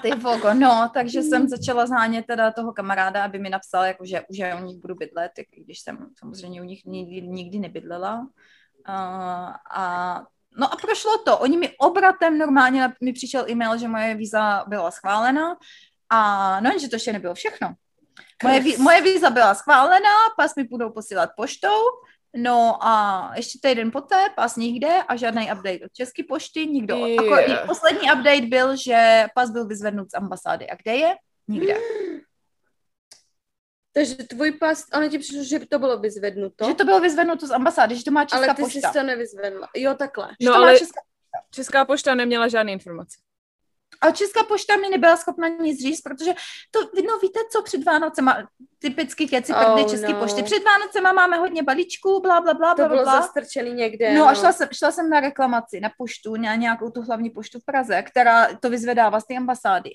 Ty vogo, no, takže jsem začala zhánět teda toho kamaráda, aby mi napsal, jako, že, že u nich budu bydlet, když jsem samozřejmě u nich nikdy, nikdy nebydlela. Uh, a No a prošlo to. Oni mi obratem normálně mi přišel e-mail, že moje víza byla schválena a no, že to ještě nebylo všechno. Moje, ví- moje víza byla schválena, pas mi budou posílat poštou, no a ještě týden poté pas nikde a žádný update od České pošty, nikdo. Yeah. Jako, poslední update byl, že pas byl vyzvednut z ambasády. A kde je? Nikde. *gasps* Takže tvůj pas, ono ti přišlo, že to bylo vyzvednuto, Že to bylo vyzvednuto z ambasády, že to má Česká ale ty jsi pošta. to nevyzvedla. Jo, takhle. Že No to má ale Česká... Česká pošta neměla žádné informace. A Česká pošta mi nebyla schopna nic říct, protože to, no víte co, před Vánocema, typicky keci Oh, oh, České no. pošty, před Vánocema máme hodně balíčků, bla, bla, bla, To bla, bylo bla. zastrčený někde. No a šla jsem, šla jsem na reklamaci, na poštu, na nějakou tu hlavní poštu v Praze, která to vyzvedává z té ambasády.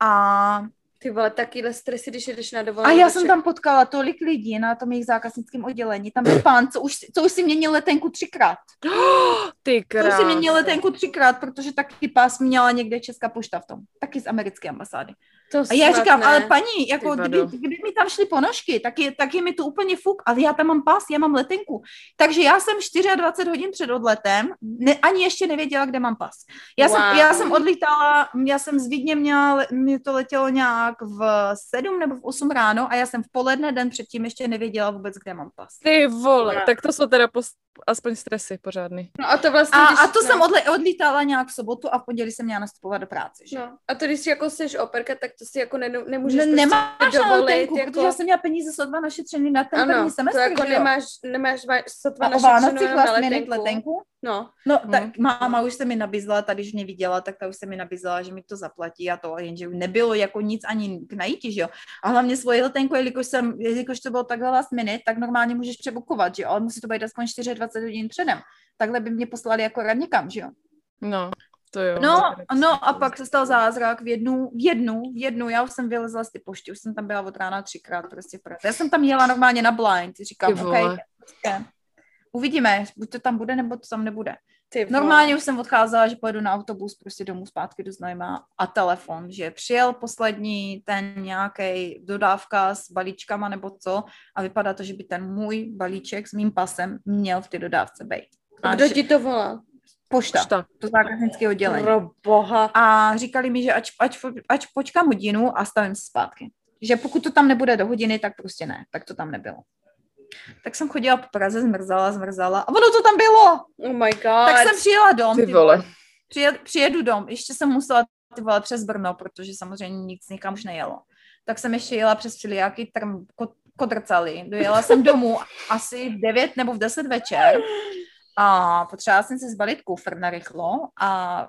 A, Ty vole, takýhle stresy, když jdeš na a dovolenou. já do jsem tam potkala tolik lidí na tom jejich zákaznickém oddělení. Tam byl pán, co už, co už si měnil letenku třikrát. *gasps* Ty To už krása. si měnil letenku třikrát, protože taky pás měla někde Česká pošta v tom. Taky z americké ambasády. To A já snad říkám, ne. ale paní, jako kdyby, kdyby mi tam šly ponožky, tak je, tak je mi to úplně fuk, ale já tam mám pas, já mám letenku. Takže já jsem 24 hodin před odletem, ne, ani ještě nevěděla, kde mám pas. Já, Wow. jsem, já jsem odlítala, já jsem z Vídně měla, mě to letělo nějak v 7 nebo v 8 ráno a já jsem v poledne den předtím ještě nevěděla vůbec, kde mám pas. Ty vole, Ne. tak to jsou teda post, aspoň stresy pořádný. No a to vlastně, A, když, a to no. jsem odle, odlítala nějak v sobotu a v pondělí jsem měla nastupovat do práce. Že? No, a to když si jako jsi operka, tak to si jako ne, nemůžeš Ne, prostě nemáš na dovolit, letenku, jako... protože já jsem měla peníze sotva našetřený na ten ano, první to semestr, jako že jo? nemáš, nemáš sotva A o Vánocích minute letenku. letenku. No, No, Mhm. tak máma už se mi nabízela, tady, když mě viděla, tak ta už se mi nabízela, že mi to zaplatí a to, jenže nebylo jako nic ani k najítí, že jo. A hlavně svoji letenku, jelikož, jsem, jelikož to bylo takhle last minute, tak normálně můžeš přebukovat, že jo, ale musí to být aspoň 24 hodin předem. Takhle by mě poslali jako rad někam, že jo. No, to jo. No, no a pak se stal zázrak v jednu, v jednu, v jednu, já už jsem vylezla z ty pošty, už jsem tam byla od rána třikrát prostě v práci. Já jsem tam jela normálně na blind, říkám, OK, prostě, uvidíme, buď to tam bude, nebo to tam nebude. Ty vole. Normálně už jsem odcházela, že pojedu na autobus prostě domů zpátky do Znojma a telefon, že přijel poslední ten nějaký dodávka s balíčkama nebo co a vypadá to, že by ten můj balíček s mým pasem měl v té dodávce být. A kdo že- ti to volá? Pošta, Pošta. to zákaznické oddělení. Pro boha. A říkali mi, že ať, ať, ať počkám hodinu a stavím se zpátky. Že pokud to tam nebude do hodiny, tak prostě ne. Tak to tam nebylo. Tak jsem chodila po Praze, zmrzala, zmrzala a ono to tam bylo. Oh my god. Tak jsem přijela dom. Ty vole. Přijed, přijedu dom. Ještě jsem musela ty vole přes Brno, protože samozřejmě nic nikam už nejelo. Tak jsem ještě jela přes všelijaký trm, ko, kodrcali. Dojela jsem domů *laughs* asi v 9 nebo v 10 večer a potřebovala jsem se zbalit kufr na rychlo a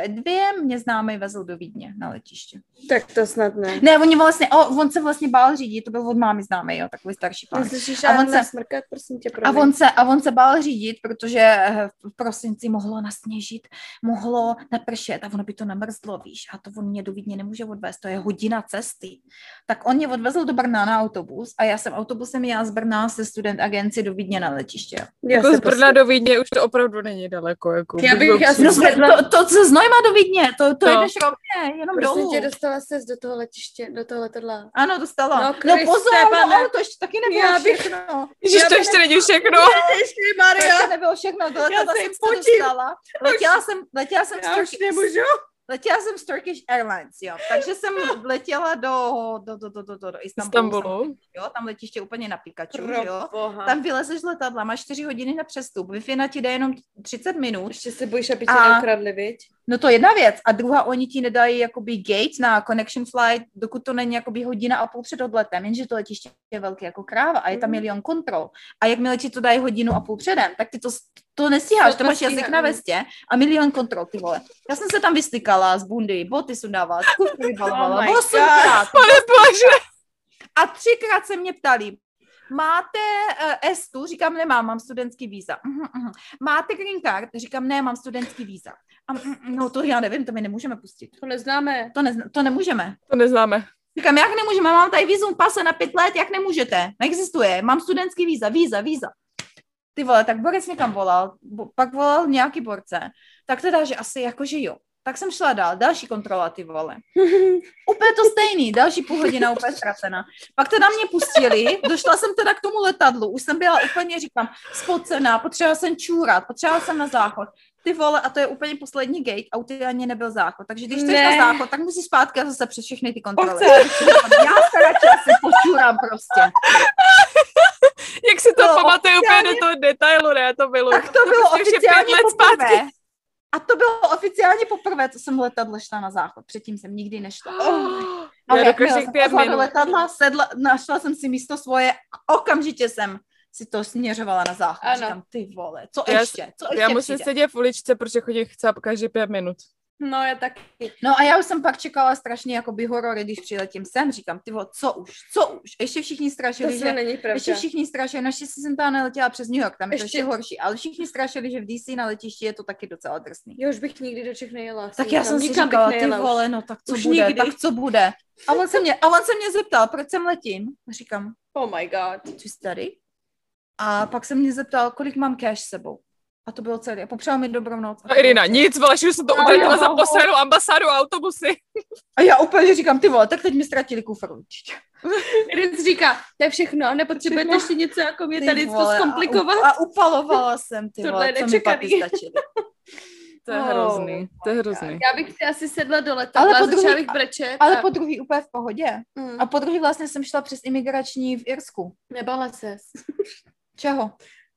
ve dvě mě známý vezl do Vídně na letiště. Tak to snad ne. Ne, oni vlastně, o, on se vlastně bál řídit, to byl od mámy známý, jo, takový starší pán. Neslyšíš A on se- smrkat, prosím tě, A on, se, a on se bál řídit, protože eh, v prosinci mohlo nasněžit, mohlo napršet a ono by to namrzlo, víš. A to on mě do Vídně nemůže odvést, to je hodina cesty. Tak on mě odvezl do Brna na autobus a já jsem autobusem jela z Brna se student agenci do Vídně na letiště. Já Jako z Brna do Vídně už to opravdu není daleko. Jako Já bych asi- No, to, to, to z Nojma do Vídně, to, to No. jdeš rovně, jenom Prosím dolů. tě, dostala ses do toho letiště, do toho letadla. Ano, dostala. No, No, Kriste, no pozor, pane. no, to ještě taky nebylo Já bych- všechno. Ježiš, Já to ještě není všechno. To ještě nebylo všechno, to letadla se jsem se dostala. Letěla jsem, letěla jsem, Já už Turkish, nemůžu. letěla jsem s Turkish Airlines, jo. Takže jsem letěla do, do, do, do, do, do, do Istanbulu. Istanbulu. Jo, tam letiště úplně na Pikachu, Pro jo. boha. Tam vylezeš z letadla, máš 4 hodiny na přestup, wi na ti jde jenom 30 minut. Ještě se bojíš, aby tě A- neukradli, viď? No to je jedna věc. A druhá, oni ti nedají jakoby gate na connection flight, dokud to není jakoby hodina a půl před odletem, jenže to letiště je velké jako kráva a je tam Mhm. milion kontrol. A jakmile ti to dají hodinu a půl předem, tak ty to, to nestíháš, To to máš jazyk na vestě a milion kontrol, ty vole. Já jsem se tam vystykala z bundy, boty sundávala, *laughs* kufry vybalovala, Oh my osmkrát. Pane bože. A třikrát se mě ptali, máte uh, S2? Říkám, nemám, mám studentský víza. Uh-huh, uh-huh. Máte green card? Říkám, ne, mám studentský víza. A, mm, no to já nevím, to my nemůžeme pustit. To neznáme. To, ne, to nemůžeme. To neznáme. Říkám, jak nemůžeme, mám tady vízum pase na pět let, jak nemůžete? Neexistuje, mám studentský víza, víza, víza. Ty vole, tak Borec někam volal, bo, pak volal nějaký borce, tak teda, že asi jakože jo. Tak jsem šla dál, další kontrola, ty vole. *laughs* Úplně to stejný, další půl hodina úplně ztracená. Pak teda mě pustili, došla jsem teda k tomu letadlu, už jsem byla úplně, říkám, spocená, potřebovala jsem čůrat, potřebovala jsem na záchod. Ty vole, a to je úplně poslední gate, a u ty ani nebyl záchod. Takže když jsi na záchod, tak musíš zpátky a zase přes všechny ty kontroly. Já se radši asi počůrám prostě. Jak si to To pamatuje úplně do toho detailu, ne? To bylo. Tak to bylo prostě už je oficiálně pět let poprvé. zpátky. A to bylo oficiálně poprvé, co jsem letadle šla na záchod. Předtím jsem nikdy nešla. Oh, *gasps* Ale já do jakmile jsem pět do minut. letadla, sedla, našla jsem si místo svoje a okamžitě jsem si to směřovala na záchod. Ano. Říkám, ty vole, co Já- ještě? Co ještě Já musím přijde? sedět v uličce, protože chodím chcáp každý pět minut. No, já taky. No a já už jsem pak čekala strašně jakoby horory, když přiletím sem. Říkám, ty vole, co už, co už? Ještě všichni To strašili, se že není pravda. Ještě všichni strašili, naštěstí jsem tam neletěla přes New York, tam je to Ještě- ještě horší, ale všichni strašili, že v DC na letišti je to taky docela drsný. Já už bych nikdy do Čech nejela. Tak já jsem si říkala, ty vole, no tak co Už bude, nikdy. tak co bude. A on se mě, a on se mě zeptal, proč sem letím. A Říkám, Oh my god. co jsi tady? A pak se mě zeptal, kolik mám cash s sebou. A to bylo celé. A popřál mi dobrou noc. A Irina, nic, vole, že jsem to utratila za posranou ambasádu a autobusy. A já úplně říkám, ty vole, tak teď mi ztratili kufr určitě. Říká, to je všechno, nepotřebujete Všechno. ještě něco jako mě Ty tady to vole, zkomplikovat. A, upalovala jsem, ty vole, co mi stačily. To je Oh hrozný, to je hrozný. Já bych si asi sedla do Ale letadla, po začala druhý- bych brečet. Ale a... po druhý úplně v pohodě. Mm. A po druhý vlastně jsem šla přes imigrační v Irsku. Nebala ses. Čeho?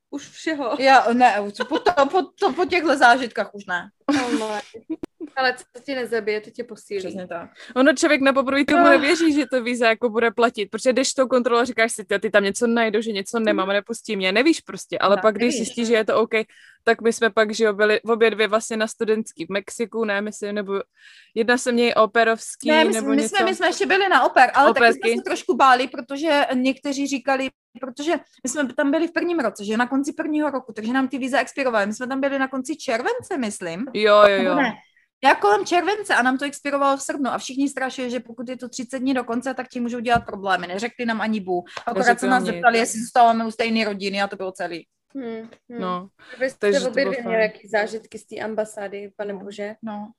Už všeho. Já, ne, už po, to, po, to, po těchto zážitkách už ne. Oh my. Ale co tě nezabije, to tě posílí. Přesně tak. Ono člověk na poprvé tomu Ah. nevěří, že to víza jako bude platit, protože jdeš tou kontrolou a říkáš si, ty, tam něco najdou, že něco nemám, nepustí mě, nevíš prostě, ale Tak, pak když zjistíš, že je to OK, tak my jsme pak, že jo, byli obě dvě vlastně na studentský v Mexiku, ne, myslím, nebo jedna se měj operovský, Ne, my, nebo jsme, my, něco. jsme, my jsme ještě byli na oper, ale taky Operky. jsme se trošku báli, protože někteří říkali, protože my jsme tam byli v prvním roce, že na konci prvního roku, takže nám ty víza expirovaly. My jsme tam byli na konci července, myslím. Jo, jo, jo. Ne, já kolem července a nám to expirovalo v srpnu a všichni strašili, že pokud je to 30 dní do konce, tak ti můžou dělat problémy. Neřekli nám ani bu. Akorát se nás nic. zeptali, jestli zůstáváme u stejné rodiny a to bylo celý. Hmm, hmm. No, Vy takže jste to obě dvě měli jaký zážitky z té ambasády, pane bože. No.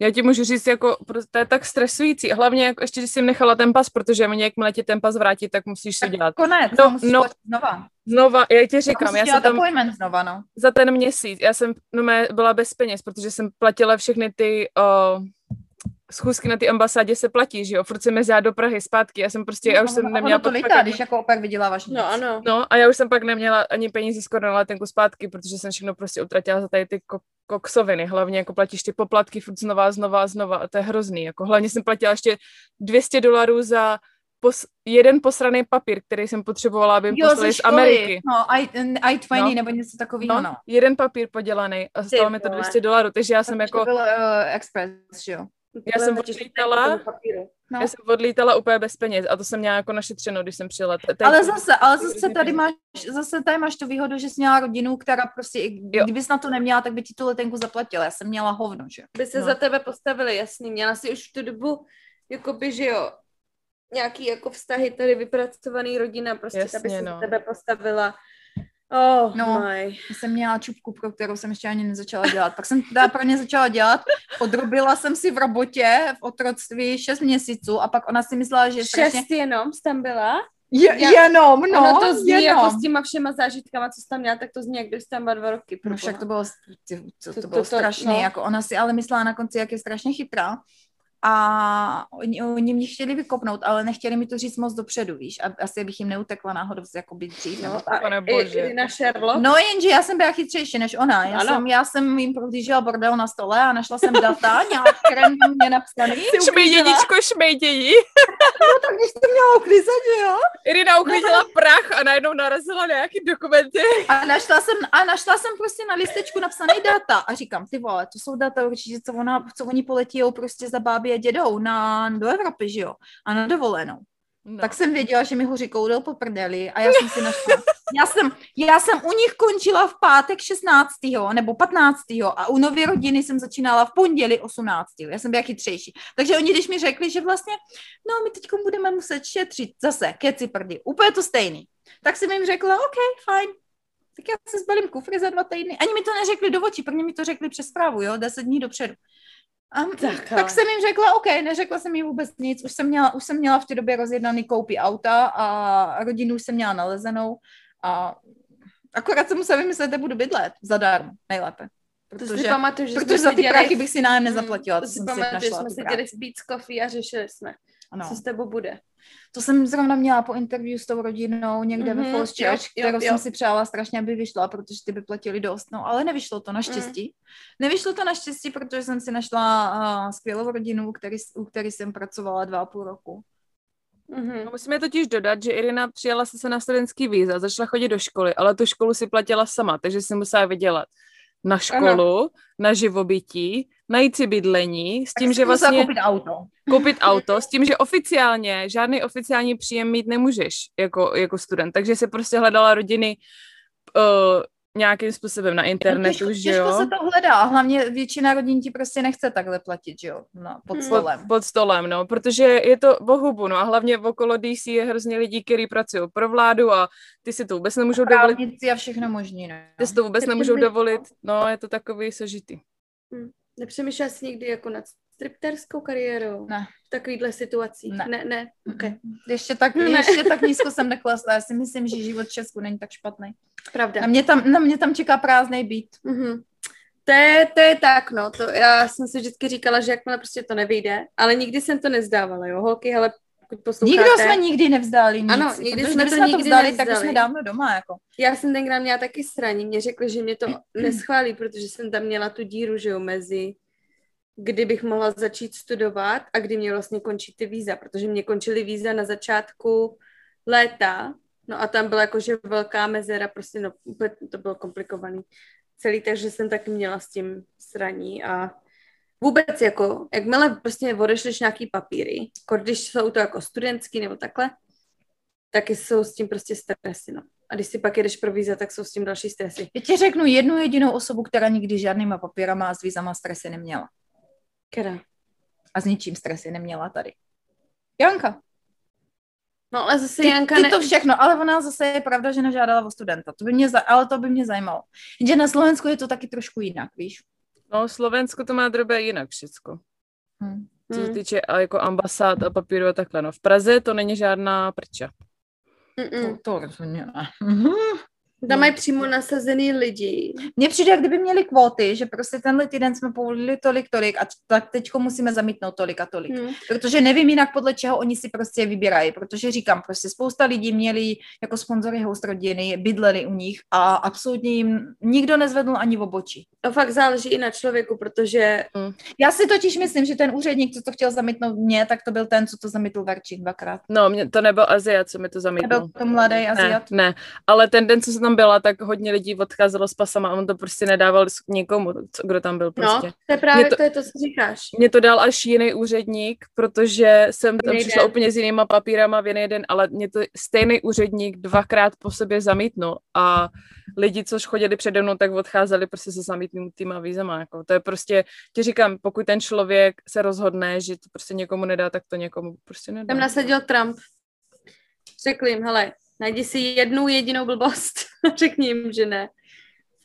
Já ti můžu říct, jako, to je tak stresující, hlavně jako ještě, že jsi jim nechala ten pas, protože mě jakmile ti ten pas vrátí, tak musíš si dělat. Konec, No, musíš no. no, znova. Znova, já ti Říkám, musíš já jsem tam, znova, no. za ten měsíc, já jsem no, mé, byla bez peněz, protože jsem platila všechny ty o, schůzky na ty ambasádě se platí, že jo, furt jsem jezdila do Prahy zpátky, já jsem prostě, já už jsem Ono- neměla ono to lítá, když jako opak vyděláváš nic. No ano. No a já už jsem pak neměla ani peníze skoro na letenku zpátky, protože jsem všechno prostě utratila za tady ty ko- koksoviny. Hlavně jako platíš ty poplatky furt znova, znova, znova a to je hrozný. Jako hlavně jsem platila ještě 200 dolarů za pos- jeden posraný papír, který jsem potřebovala, aby Jo, poslali z. Ameriky. No, I, I20 No. nebo něco takového, No, no. jeden papír podělaný a stalo mi to vole. 200 dolarů, takže já jsem jako, To byl uh, Express, že jo. Já jsem odlítala. No. já jsem odlítala úplně bez peněz a to jsem měla jako našetřeno, když jsem přijela. Je Ale zase, ale zase tady máš, zase tady máš tu výhodu, že jsi měla rodinu, která prostě, kdybys na to neměla, tak by ti tu letenku zaplatila. Já jsem měla hovno, že? By se No. za tebe postavili, jasný. Měla si už v tu dobu, jakoby, že jo, nějaký jako vztahy tady vypracovaný rodina, prostě Jasně, aby se no. za tebe postavila. Oh No. my. Já jsem měla čupku, pro kterou jsem ještě ani nezačala dělat. Pak jsem teda pro ně začala dělat, odrobila jsem si v robotě v otroctví 6 měsíců a pak ona si myslela, že je strašně... Šest jenom jsi tam byla? Je, Já- jenom, no, ono to zní jenom. jako s těma všema zážitkama, co jsi tam měla, tak to zní, jak když tam byla dva roky. No však to bylo, ty, to, To- to, bylo to- to- strašný, no. jako ona si ale myslela na konci, jak je strašně chytrá a oni, oni mě chtěli vykopnout, ale nechtěli mi to říct moc dopředu, víš, a asi bych jim neutekla náhodou jako být dřív. No, a Pane i, bože. i na Sherlock. No jenže já jsem byla chytřejší než ona. Já, Ano. jsem, já jsem jim prohlížela bordel na stole a našla jsem data, nějak, které mě napsaný. Šmejdědičko, šmejdějí. No tak když to měla uklízet, že jo? Irina uklidila prach a najednou narazila na nějaký dokumenty. A našla jsem, a našla jsem prostě na listečku napsané data a říkám, ty vole, to jsou data určitě, co, ona, co oni poletí prostě za bábí a dědou na, do Evropy, že jo? A na dovolenou. No. Tak jsem věděla, že mi hoří koudel po prdeli a já jsem si našla. *laughs* Já jsem, já jsem u nich končila v pátek 16. nebo 15. a u nové rodiny jsem začínala v pondělí 18. Já jsem byla chytřejší. Takže oni, když mi řekli, že vlastně, no my teď budeme muset šetřit zase, keci prdy, úplně to stejný. Tak jsem jim řekla, OK, fajn, tak já se zbalím kufry za dva týdny. Ani mi to neřekli do očí, prvně mi to řekli přes zprávu, jo, deset dní dopředu. A, Tak, tak, jsem jim řekla, OK, neřekla jsem jim vůbec nic, už jsem měla, už jsem měla v té době rozjednaný koupy auta a rodinu už jsem měla nalezenou a akorát jsem musela vymyslet, kde budu bydlet, zadarmo, nejlépe. To si Protože, pamatuju, že protože jsme za ty seděli- prachy bych si nájem nezaplatila, To to si jsem si pamatuju, že našla jsme tu seděli práci. s Beats Coffee a řešili jsme, Ano. co s tebou bude. To jsem zrovna měla po interview s tou rodinou někde mm-hmm, Mhm, ve Falls jo, Church, jo, kterou jo. jsem si přála strašně, aby vyšla, protože ty by platili dost. No, ale nevyšlo to naštěstí. Mm. Nevyšlo to naštěstí, protože jsem si našla uh, skvělou rodinu, který, u které jsem pracovala dva a půl roku. Mhm. No, musíme totiž dodat, že Irina přijala se na studentský víza, začala chodit do školy, ale tu školu si platila sama, takže si musela vydělat na školu, ano. na živobytí, najít si bydlení, s tím, tak že vlastně koupit auto. koupit auto, s tím, že oficiálně, žádný oficiální příjem mít nemůžeš jako, jako student, takže se prostě hledala rodiny uh, nějakým způsobem na internetu, těžko, že těžko jo? se to hledá a hlavně většina rodin ti prostě nechce takhle platit, že jo, no, pod Hmm. stolem. pod stolem, no, protože je to o hubu, no a hlavně v okolo DC je hrozně lidí, kteří pracují pro vládu a ty si to vůbec nemůžou dovolit, Právníci a všechno možný, no. ty si to vůbec nemůžou dovolit, no, je to takový složitý. Nepřemýšlela jsi někdy jako nad stripterskou kariérou? Ne. V takovýchhle situacích? Ne. Ne, ne, okay. Ještě tak, Ne. ještě tak nízko jsem neklesla, já si myslím, že život v Česku není tak špatný. Pravda. Na mě tam, na mě tam čeká prázdný být. Mhm. To je, to je tak, no. To, já jsem si vždycky říkala, že jakmile prostě to nevyjde, ale nikdy jsem to nezdávala, jo. Holky, ale pokud posloucháte... Nikdo jsme nikdy nevzdali nic. Ano, nikdy jsme to nikdy to vzdali, tak už nevzdali. jsme dávno doma, jako. Já jsem tenkrát měla taky sraní. Mě řekli, že mě to *clears throat* neschválí, protože jsem tam měla tu díru, že jo, mezi kdy bych mohla začít studovat a kdy mě vlastně končí ty víza, protože mě končily víza na začátku léta, no a tam byla jakože velká mezera, prostě no, to bylo komplikovaný celý, takže jsem taky měla s tím sraní a vůbec jako, jakmile prostě odešliš nějaký papíry, jako když jsou to jako studentský nebo takhle, taky jsou s tím prostě stresy, no. A když si pak jedeš pro víza, tak jsou s tím další stresy. Já ti řeknu jednu jedinou osobu, která nikdy žádnýma papírama a s vízama stresy neměla. Která? A s ničím stresy neměla tady. Janka. No ale zase Ty, Janka ty ne... to všechno, ale ona zase je pravda, že nežádala o studenta. To by mě, za- ale to by mě zajímalo. Jenže na Slovensku je to taky trošku jinak, víš? No, Slovensko to má drobě jinak všecko. Hm. Co se Mm, týče a jako ambasád a papíru a takhle. No, v Praze to není žádná prča. mm, To, to rozhodně ne. *laughs* Tam mají přímo nasazený lidi. Mně přijde, jak kdyby měli kvóty, že prostě tenhle týden jsme povolili tolik, tolik a tak teďko musíme zamítnout tolik a tolik. Hm. Protože nevím jinak, podle čeho oni si prostě vybírají, protože říkám, prostě spousta lidí měli jako sponzory host rodiny, bydleli u nich a absolutně jim nikdo nezvedl ani v obočí. To fakt záleží i na člověku, protože Já si totiž myslím, že ten úředník, co to chtěl zamítnout mě, tak to byl ten, co to zamítl Verčík dvakrát. No, mě, to nebyl Aziat, co mi to zamítnul. Nebyl to mladý Ne, Aziat. ne, ale ten den, co jsem tam byla, tak hodně lidí odcházelo s pasama a on to prostě nedával nikomu, co, kdo tam byl prostě. no, to je právě Mě to... to- je to, co říkáš. Mě to dal až jiný úředník, protože jsem tam přišla den. úplně s jinýma papírama v jiný den, ale mě to stejný úředník dvakrát po sobě zamítnul a lidi, což chodili přede mnou, tak odcházeli prostě se zamítnutýma vízama. Jako. To je prostě, ti říkám, pokud ten člověk se rozhodne, že to prostě někomu nedá, tak to někomu prostě nedá. Tam nasadil Trump. Řekl jim, hele, najdi si jednu jedinou blbost. *laughs* Řekni jim, že ne.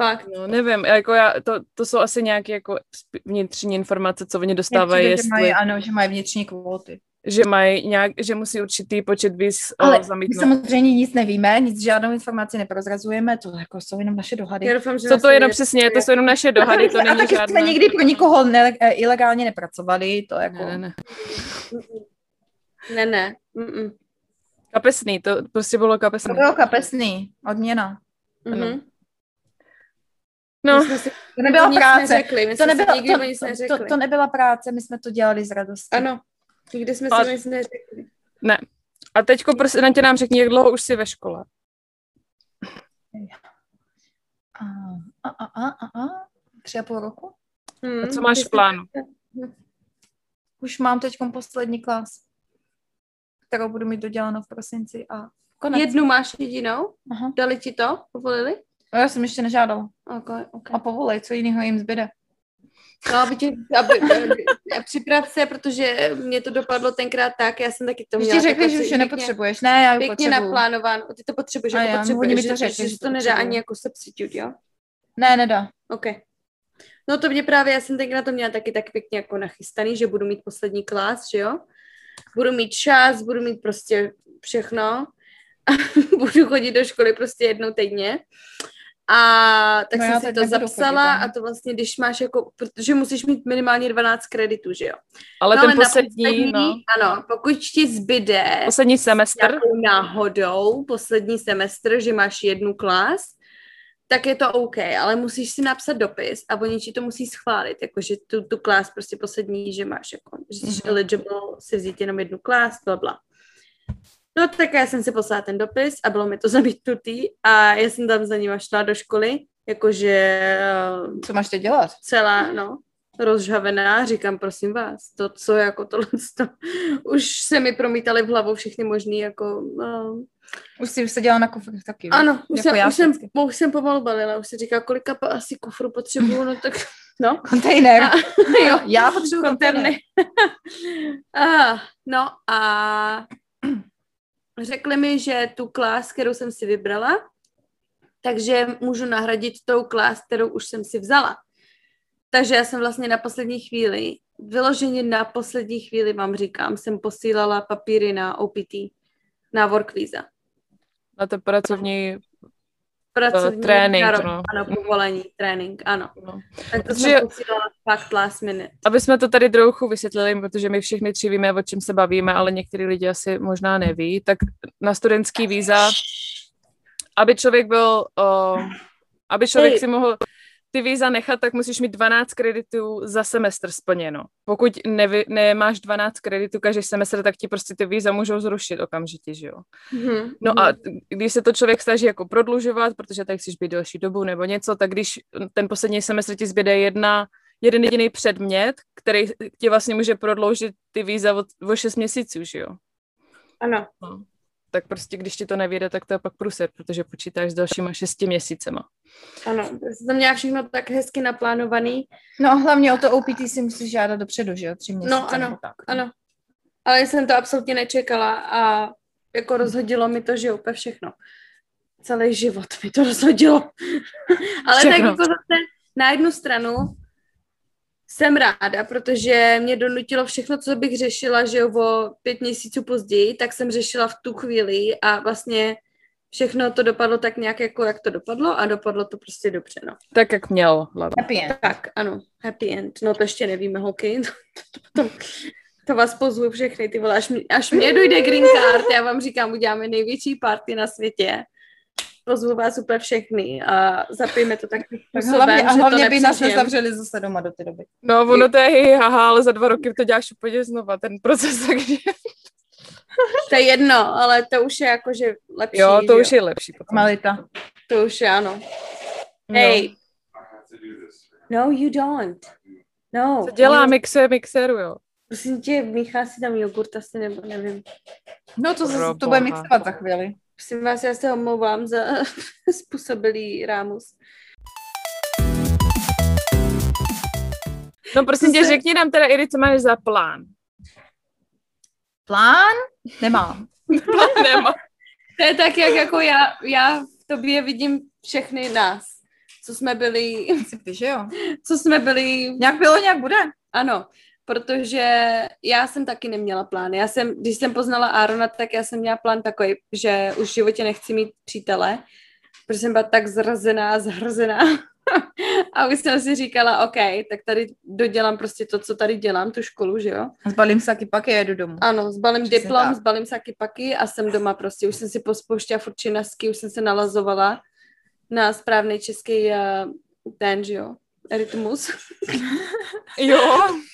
Fakt. No, nevím, jako já, to, to jsou asi nějaké jako vnitřní informace, co oni dostávají, Přijde, jestli, že mají, ano, že mají vnitřní kvóty. Že mají nějak, že musí určitý počet víz Ale Ale my zamítnout. samozřejmě nic nevíme, nic, žádnou informaci neprozrazujeme, to jako jsou jenom naše dohady. Já doufám, že Co to je jenom přesně, to jsou jenom naše dohady, to a není taky žádná... jsme nikdy pro nikoho ne, eh, ilegálně nepracovali, to jako... Ne, ne, ne. Ne, ne. Kapesný, to prostě bylo To kapesný. bylo kapesný, odměna. Mhm. No, si To nebyla práce. Neřekli. My To jsme nebyla, to, to, to, to nebyla práce, my jsme to dělali z radosti. Ano. Nikdy jsme A- si nic neřekli. ne. A teďko prostě na tě nám řekni, jak dlouho už jsi ve škole. A, a, a, a, a, a, tři a půl roku? Hmm. A co máš v jsi- plánu? Už mám teď poslední klas, kterou budu mít dodělanou v prosinci a konec. Jednu máš jedinou? Aha. Dali ti to? Povolili? A já jsem ještě nežádala. Okay, okay. A povolej, co jiného jim zbyde. No, aby tě, aby, aby, připrav se, protože mě to dopadlo tenkrát tak, já jsem taky to měla. ti řekli, že už je nepotřebuješ. Ne, já Pěkně potřebuju. naplánováno. Ty to potřebuješ, A já, potřebuješ, mi to že, řekli, že, že to to nedá ani jako substitute, jo? Ne, nedá. OK. No to mě právě, já jsem tenkrát to měla taky tak pěkně jako nachystaný, že budu mít poslední klas, že jo? Budu mít čas, budu mít prostě všechno. A *laughs* budu chodit do školy prostě jednou týdně. A tak No jsem si to zapsala a to vlastně, když máš jako, protože musíš mít minimálně 12 kreditů, že jo? Ale no, ten ale na poslední, no, Ano, pokud ti zbyde poslední semestr, náhodou poslední semestr, že máš jednu klas, tak je to OK, ale musíš si napsat dopis a oni ti to musí schválit, jakože tu, tu klas prostě poslední, že máš jako, že jsi Mhm. mm-hmm. eligible si vzít jenom jednu klas, bla, bla. No tak já jsem si poslala ten dopis a bylo mi to *laughs* zamítnutý a já jsem tam za nima šla do školy, jakože eh, Co máš teď dělat? celá, no, rozžhavená, říkám, prosím vás, to, co jako tohle, *laughs* to, už se mi promítali v hlavu všechny možný, jako, uh, Už jsi seděla na kufrech taky. ano, už, Jako jsem, já už, jsem, už jsem pomalu balila, už si říká, kolika pa asi kufru potřebuju, no tak, no, *laughs* Kontejner. A- jo, Já potřebuji kontejner. konterny. ah, no a řekli mi, že tu klás, kterou jsem si vybrala, takže můžu nahradit tou klás, kterou už jsem si vzala. Takže já jsem vlastně na poslední chvíli, vyloženě na poslední chvíli vám říkám, jsem posílala papíry na OPT, na work visa. Na to pracovní, Pracovní trénink, nárok, no. Ano, povolení, trénink, ano. no. Tak to Protože- jsem posílala fakt last minute. Aby jsme to tady trochu vysvětlili, protože my všichni tři víme, o čem se bavíme, ale některý lidi asi možná neví, tak na studentský víza, aby člověk byl, uh, aby člověk Hej. si mohl ty víza nechat, tak musíš mít 12 kreditů za semestr splněno. Pokud nevy, nemáš 12 kreditů každý semestr, tak ti prostě ty víza můžou zrušit okamžitě, že jo. Mhm, No a když se to člověk snaží jako prodlužovat, protože tady chceš být delší dobu nebo něco, tak když ten poslední semestr ti zbyde jedna, jeden jediný předmět, který ti vlastně může prodloužit ty víza o, o 6 měsíců, že jo. Ano. No. Tak prostě, když ti to nevyjde, tak to je pak průser, protože počítáš s dalšíma šesti měsícema. Ano, jsem měla všechno tak hezky naplánovaný. No hlavně o to OPT si musíš žádat dopředu, že jo? Tři měsíce No, ano, tak. Ano. Ale jsem to absolutně nečekala a jako rozhodilo mi to, že úplně všechno. Celý život mi to rozhodilo. *laughs* Ale tak Všechno. jako zase na jednu stranu jsem ráda, protože mě donutilo všechno, co bych řešila, že jo, o pět měsíců později, tak jsem řešila v tu chvíli a vlastně všechno to dopadlo tak nějak jako, jak to dopadlo a dopadlo to prostě dobře, no. Tak, jak měl hlavně. Happy end. Tak, ano, happy end. No to ještě nevíme, holky. *laughs* To, to, to, to vás pozvu všechny, ty vole, až, mě- až mě dojde green card, já vám říkám, uděláme největší party na světě. Pozvu vás úplně všechny a zapijeme to tak *laughs* Tak způsobem, hlavně, a že hlavně to by nás nezavřeli zase doma do té doby. No, ono to je hi, haha, ale za dva roky to děláš úplně znova, ten proces, *laughs* takže To je jedno, ale to už je jakože lepší. jo, to už je lepší potom. Malita. To už je, ano. No. Hej. No, you don't. No. Co dělá you- mixer, mixeru, jo. Prosím tě, míchá si tam jogurt asi, nebo nevím. No to zase Pro to bude mixovat za chvíli. Prosím vás, já se omlouvám za *laughs* způsobilý rámus. No prosím tě, se- řekni nám teda, Iri, co máš za plán. Plán? Nemám. *laughs* Nemá. To je tak, jak jako já, já v tobě vidím všechny nás, co jsme byli, Principy, že jo? co jsme byli, Nějak bylo, nějak bude. ano, protože já jsem taky neměla plán. Já jsem, když jsem poznala Arona, tak já jsem měla plán takový, že už v životě nechci mít přítele, protože jsem byla tak zrazená, zhrzená. *laughs* A už jsem si říkala, OK, tak tady dodělám prostě to, co tady dělám, tu školu, že jo? Zbalím saky pak a jedu domů. Ano, zbalím Přesně diplom, tak. zbalím saky paky a jsem doma prostě. Už jsem si pospouštěla furt činasky, už jsem se nalazovala na správný český uh, ten, že jo, rytmus. *laughs* Jo.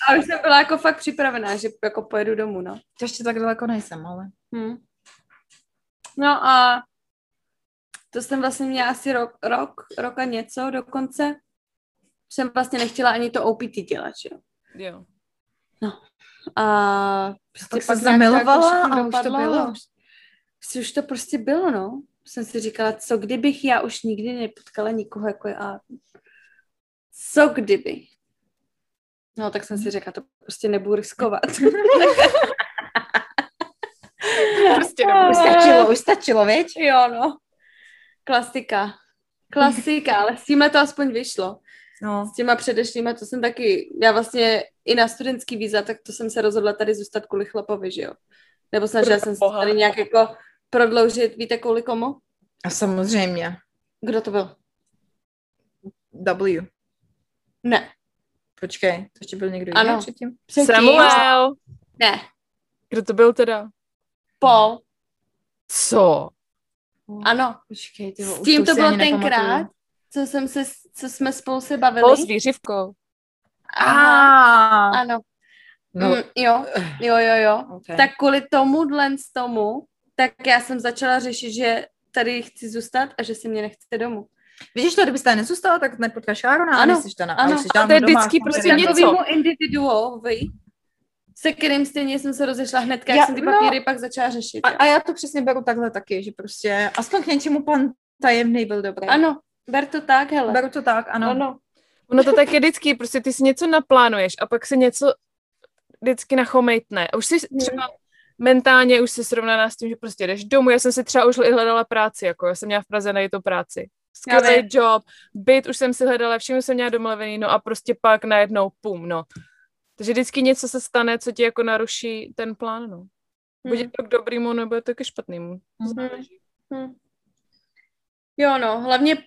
A už jsem byla jako fakt připravená, že jako pojedu domů, no. To ještě tak daleko nejsem, ale... Hm. No a to jsem vlastně měla asi rok, rok, rok a něco dokonce. Jsem vlastně nechtěla ani to OPT dělat, že jo. jo. A prostě Pak se pak jako zamilovala a už to bylo. Už, prostě už to prostě bylo, no. Jsem si říkala, co kdybych já už nikdy nepotkala nikoho jako a co kdyby? No, tak jsem si řekla, to prostě nebudu riskovat. *laughs* Prostě Už stačilo, už stačilo, viď? jo, no. Klasika. Klasika, ale s tímhle to aspoň vyšlo. No. S těma předešlýma, to jsem taky, já vlastně i na studentský víza, tak to jsem se rozhodla tady zůstat kvůli chlapovi, že jo. Nebo snažila jsem se tady nějak jako prodloužit, víte kvůli komu? A samozřejmě. Kdo to byl? W. Ne. Počkej, to ještě byl někdo Ano. jiný předtím? Předtím? Samuel. Ne. Kdo to byl teda? Paul. Co? Ano. Počkej, ty S tím to bylo tenkrát, co jsem se, co jsme spolu se bavili. Pol s výřivkou. Aha. Ah. Ano. No, Mm, jo, jo, jo, jo. okay. Tak kvůli tomuhle z tomu, tak já jsem začala řešit, že tady chci zůstat a že si mě nechce domů. Vidíš to, kdybyste tady nezůstala, tak nepotkáš Arona, Ano, ano, jsi to na, ano. jsi A to je vždycky prostě něco. individuovi, se kterým stejně jsem se rozešla hnedka, jak Já- jsem ty no. papíry pak začala řešit. A, a já to přesně beru takhle taky, že prostě aspoň k něčemu pan tajemný byl dobrý. Ano, ber to tak, hele. Beru to tak, ano. ano. Ono to tak je vždycky, prostě ty si něco naplánuješ a pak se něco vždycky nachomejtne. A už si třeba mentálně už si srovnaná s tím, že prostě jdeš domů. Já jsem si třeba už i hledala práci, jako já jsem měla v Praze najít to práci. Skvělý job, byt už jsem si hledala, všechno jsem měla domluvený, no a prostě pak najednou pum, no. Takže vždycky něco se stane, co ti jako naruší ten plán, no. Buď je Hm. to k dobrýmu, nebo je to ke špatnému. Hm. Hm. Jo, no, hlavně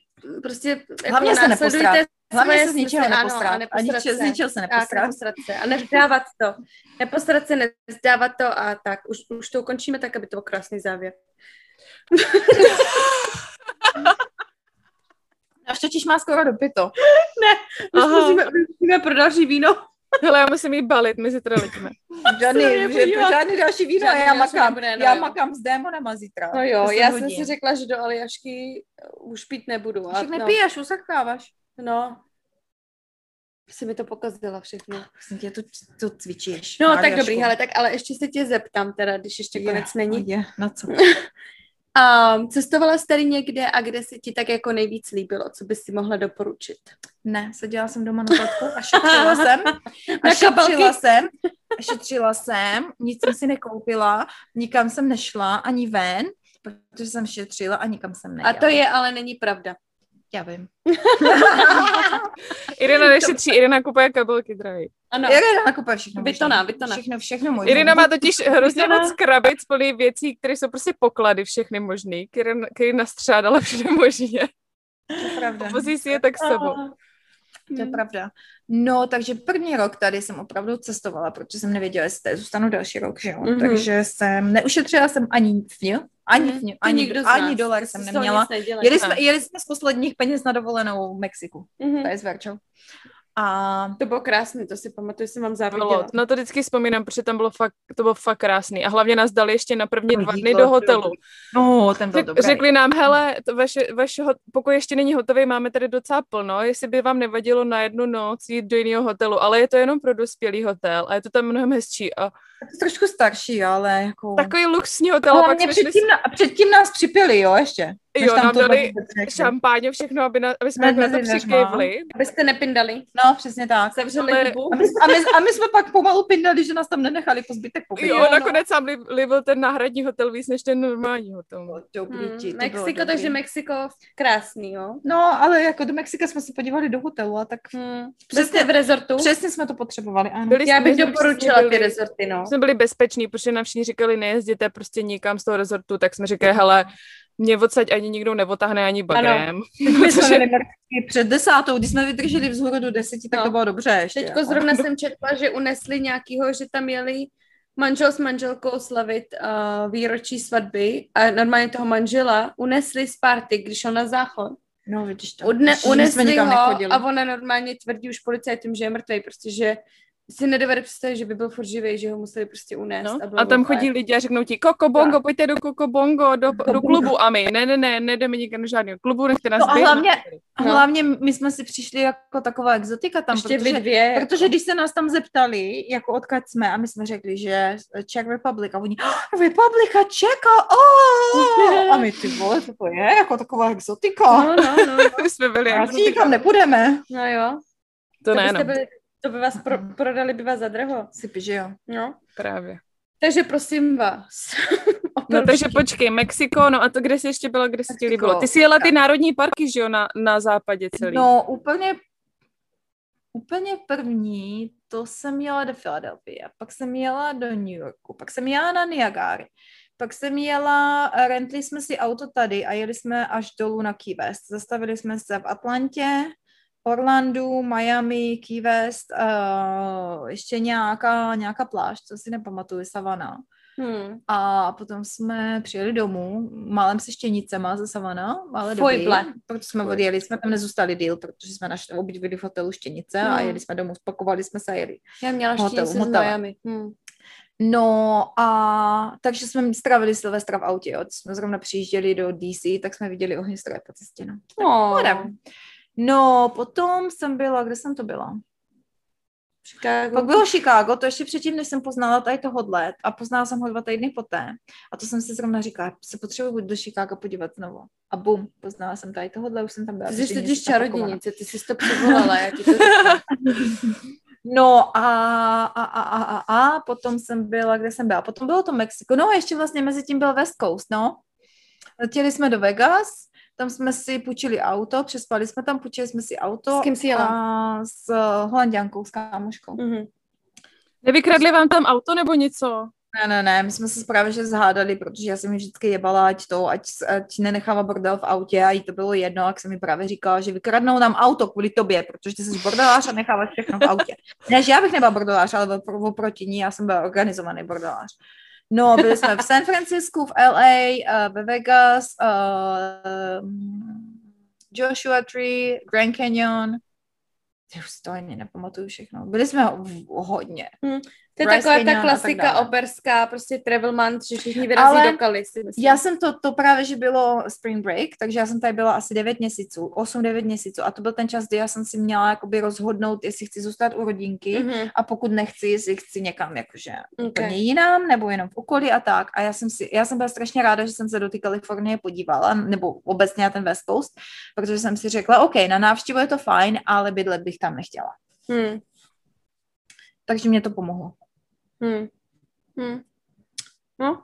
prostě jako Hlavně se následujte nepostrát. Hlavně se z ničeho smysly, ano, a nepostrát. Niče, z se. ničeho se nepostrát. nepostrat se a nevzdávat to. Nepostrat se, nevzdávat to a tak. Už, už to ukončíme tak, aby to byl krásný závěr. *laughs* *laughs* Až totiž má skoro dopito. Už *laughs* Aha. musíme, musíme pro další víno. *laughs* Hele, já musím jít balit, my si teda letíme. *laughs* Žádný, že, žádný další víno, Žádný já makám, nebude, no já jo. makám s démonama zítra. No jo, já jsem hodin. si řekla, že do Aljašky už pít nebudu. A, Však no, nepiješ, usrcháváš. no, si mi to pokazila všechno. Prosím tě, to, to cvičíš. No, Máriašku. tak dobrý, hele, tak ale ještě se tě zeptám teda, když ještě konec není. Je, na co? Um, cestovala jsi tady někde a kde se ti tak jako nejvíc líbilo? Co bys si mohla doporučit? Ne, seděla jsem doma na zadku a šetřila *laughs* jsem. A šetřila jsem. A šetřila jsem, nic jsem si nekoupila, nikam jsem nešla, ani ven, protože jsem šetřila a nikam jsem A nejela. to je, ale není pravda. Já vím. *laughs* Irina nešetří, Irina kupuje kabelky, drahý. Ano, Irina nakupuje všechno. Vytona, vytona. Všechno, všechno možné. Irina má totiž hrozně moc krabic plný věcí, které jsou prostě poklady všechny možný, které, které nastřádala všude možně. To je pravda. Vozí si je tak s sebou. To je Hmm. pravda. No, takže první rok tady jsem opravdu cestovala, protože jsem nevěděla, jestli tady zůstanu další rok, že jo. Mhm. Takže jsem, neušetřila jsem ani fňu, ani To ani, ani dolar Ty jsem neměla. Jeli jsme, jeli jsme z posledních peněz na dovolenou v Mexiku. Mhm. To je s Verčou. A To bylo krásné, to si pamatuju, jsem vám záviděla. no to vždycky vzpomínám, protože tam bylo fakt, to bylo fakt krásný. A hlavně nás dali ještě na první dva dny do hotelu. no, ten byl Řek, dobrý. řekli nám, hele, to vaše, vaše hot- pokoj ještě není hotový, máme tady docela plno, jestli by vám nevadilo na jednu noc jít do jiného hotelu, ale je to jenom pro dospělý hotel a je to tam mnohem hezčí. A trošku starší, ale jako... takový luxusní hotel, a pak jsme šli předtím, na, a předtím nás připili, jo, ještě. Jo, tam nám to dali šampáně, všechno, aby, na, aby jsme Hned jako na to dveřma. přikejvli. Abyste nepindali. No, přesně tak. Zavřeli Ale-. A my, a, my, a my jsme pak pomalu pindali, že nás tam nenechali po zbytek pobytu. Jo, Jo, no. nakonec nám li- líbil ten náhradní hotel víc než ten normální hotel. dobrý, Hmm, ti, to Mexiko, dobrý. takže Mexiko krásný, jo. No, ale jako do Mexika jsme se podívali do hotelu a tak Hmm. Přesně- Přesně v rezortu. přesně jsme to potřebovali, ano. Byli Já bych doporučila ty rezorty, no. Jsme byli bezpeční, protože nám všichni říkali, nejezděte prostě nikam z toho rezortu, tak jsme říkali, hele, mě odsaď ani nikdo nevotáhne ani bagrem. My jsme Protože- *laughs* před desátou, když jsme vydrželi vzhůru do deseti, tak No. to bylo dobře ještě. Teďko zrovna *laughs* jsem četla, že unesli nějakýho, že tam jeli manžel s manželkou slavit uh, výročí svatby a normálně toho manžela unesli z party, když šel na záchod. No, vidíš to. Udne, unesli ho nechodili. a ona normálně tvrdí už policajtům, že je mrtvý, prostě, že si nedovede představit, že by byl furt živý, že ho museli prostě unést. No, a, a tam chodí lidi a řeknou ti, Koko Bongo, pojďte do Koko Bongo, do, do klubu. A my, ne, ne, ne, nejdeme nikam do žádného klubu, nechte nás No a hlavně, No. hlavně my jsme si přišli jako taková exotika tam, Ještě protože, dvě. protože když se nás tam zeptali, jako odkud jsme, a my jsme řekli, že Czech Republic, a oni, "Oh, Republika Čeka, oh! a my ty vole, co to je, jako taková exotika. No, no, no, no. *laughs* My jsme byli, A nikam nepůjdeme. no jo. to ne, byste no, byli, to by vás pro, prodali by vás za draho. Si že jo. No. právě. Takže prosím vás. *laughs* No takže počkej, Mexiko, no a to kde jsi ještě byla, kde se ti líbilo? Ty jsi jela ty národní parky, že jo, na, na západě celý. No, úplně, úplně první, to jsem jela do Filadelfie, pak jsem jela do New Yorku, pak jsem jela na Niagara, pak jsem jela, rentli jsme si auto tady a jeli jsme až dolů na Key West. Zastavili jsme se v Atlantě, Orlandu, Miami, Key West, uh, ještě nějaká, nějaká pláž, co si nepamatuju, Savana. Hmm. A potom jsme přijeli domů, málem se štěnicema ze Savana, ale dobrý, Fojble. proto jsme odjeli, jsme tam nezůstali díl, protože jsme našli obydvili v hotelu štěnice a Hmm. jeli jsme domů, spakovali jsme se a jeli. Já měla Hotel, štěnice z hotel. Miami. Hmm. No a takže jsme strávili Silvestra v autě, jo. Jsme zrovna přijížděli do DC, tak jsme viděli ohnistroje po cestě, no. No, No, potom jsem byla, kde jsem to byla? Chicago. Pak bylo Chicago, to ještě předtím, než jsem poznala tady tohohle a poznala jsem ho dva týdny poté. A to jsem si zrovna říkala, se potřebuji do Chicago podívat znovu. A bum, poznala jsem tady tohohle, už jsem tam byla. Ty jsi totiž čarodějnice, ty jsi to přivolala, já ti to. *laughs* No a, a, a, a, a, a, potom jsem byla, kde jsem byla? Potom bylo to Mexiko, no a ještě vlastně mezi tím byl West Coast, no. Letěli jsme do Vegas, tam jsme si půjčili auto, přespali jsme tam, půjčili jsme si auto. S kým jsi jela? A s holanděnkou, s kámoškou. Mhm. Nevykradli vám tam auto nebo něco? Ne, ne, ne, my jsme se právě že zhádali, protože já jsem mi vždycky jebala, ať to, ať, ať nenechává bordel v autě a jí to bylo jedno, jak jsem mi právě říkala, že vykradnou nám auto kvůli tobě, protože ty jsi bordelář a necháváš všechno v autě. Ne, že já bych nebyla bordelář, ale opr- oproti ní já jsem byla organizovaný bordelář. No, byli jsme v San Francisku, v LA, uh, ve Vegas, uh, Joshua Tree, Grand Canyon. Ty už to ani nepamatuju všechno. Byli jsme v- hodně. To je taková ta tak klasika dále. operská, prostě travel month, že všichni vyrazí Ale do Kali, si myslím. Já jsem to, to právě, že bylo spring break, takže já jsem tady byla asi 9 měsíců, 8-9 měsíců a to byl ten čas, kdy já jsem si měla jakoby rozhodnout, jestli chci zůstat u rodinky Mhm. a pokud nechci, jestli chci někam jakože Ok. úplně jinam nebo jenom v okolí a tak. A já jsem si, já jsem byla strašně ráda, že jsem se do té Kalifornie podívala, nebo obecně na ten West Coast, protože jsem si řekla, OK, na návštěvu je to fajn, ale bydlet bych tam nechtěla. Hmm. Takže mě to pomohlo. Hmm. Hmm. No.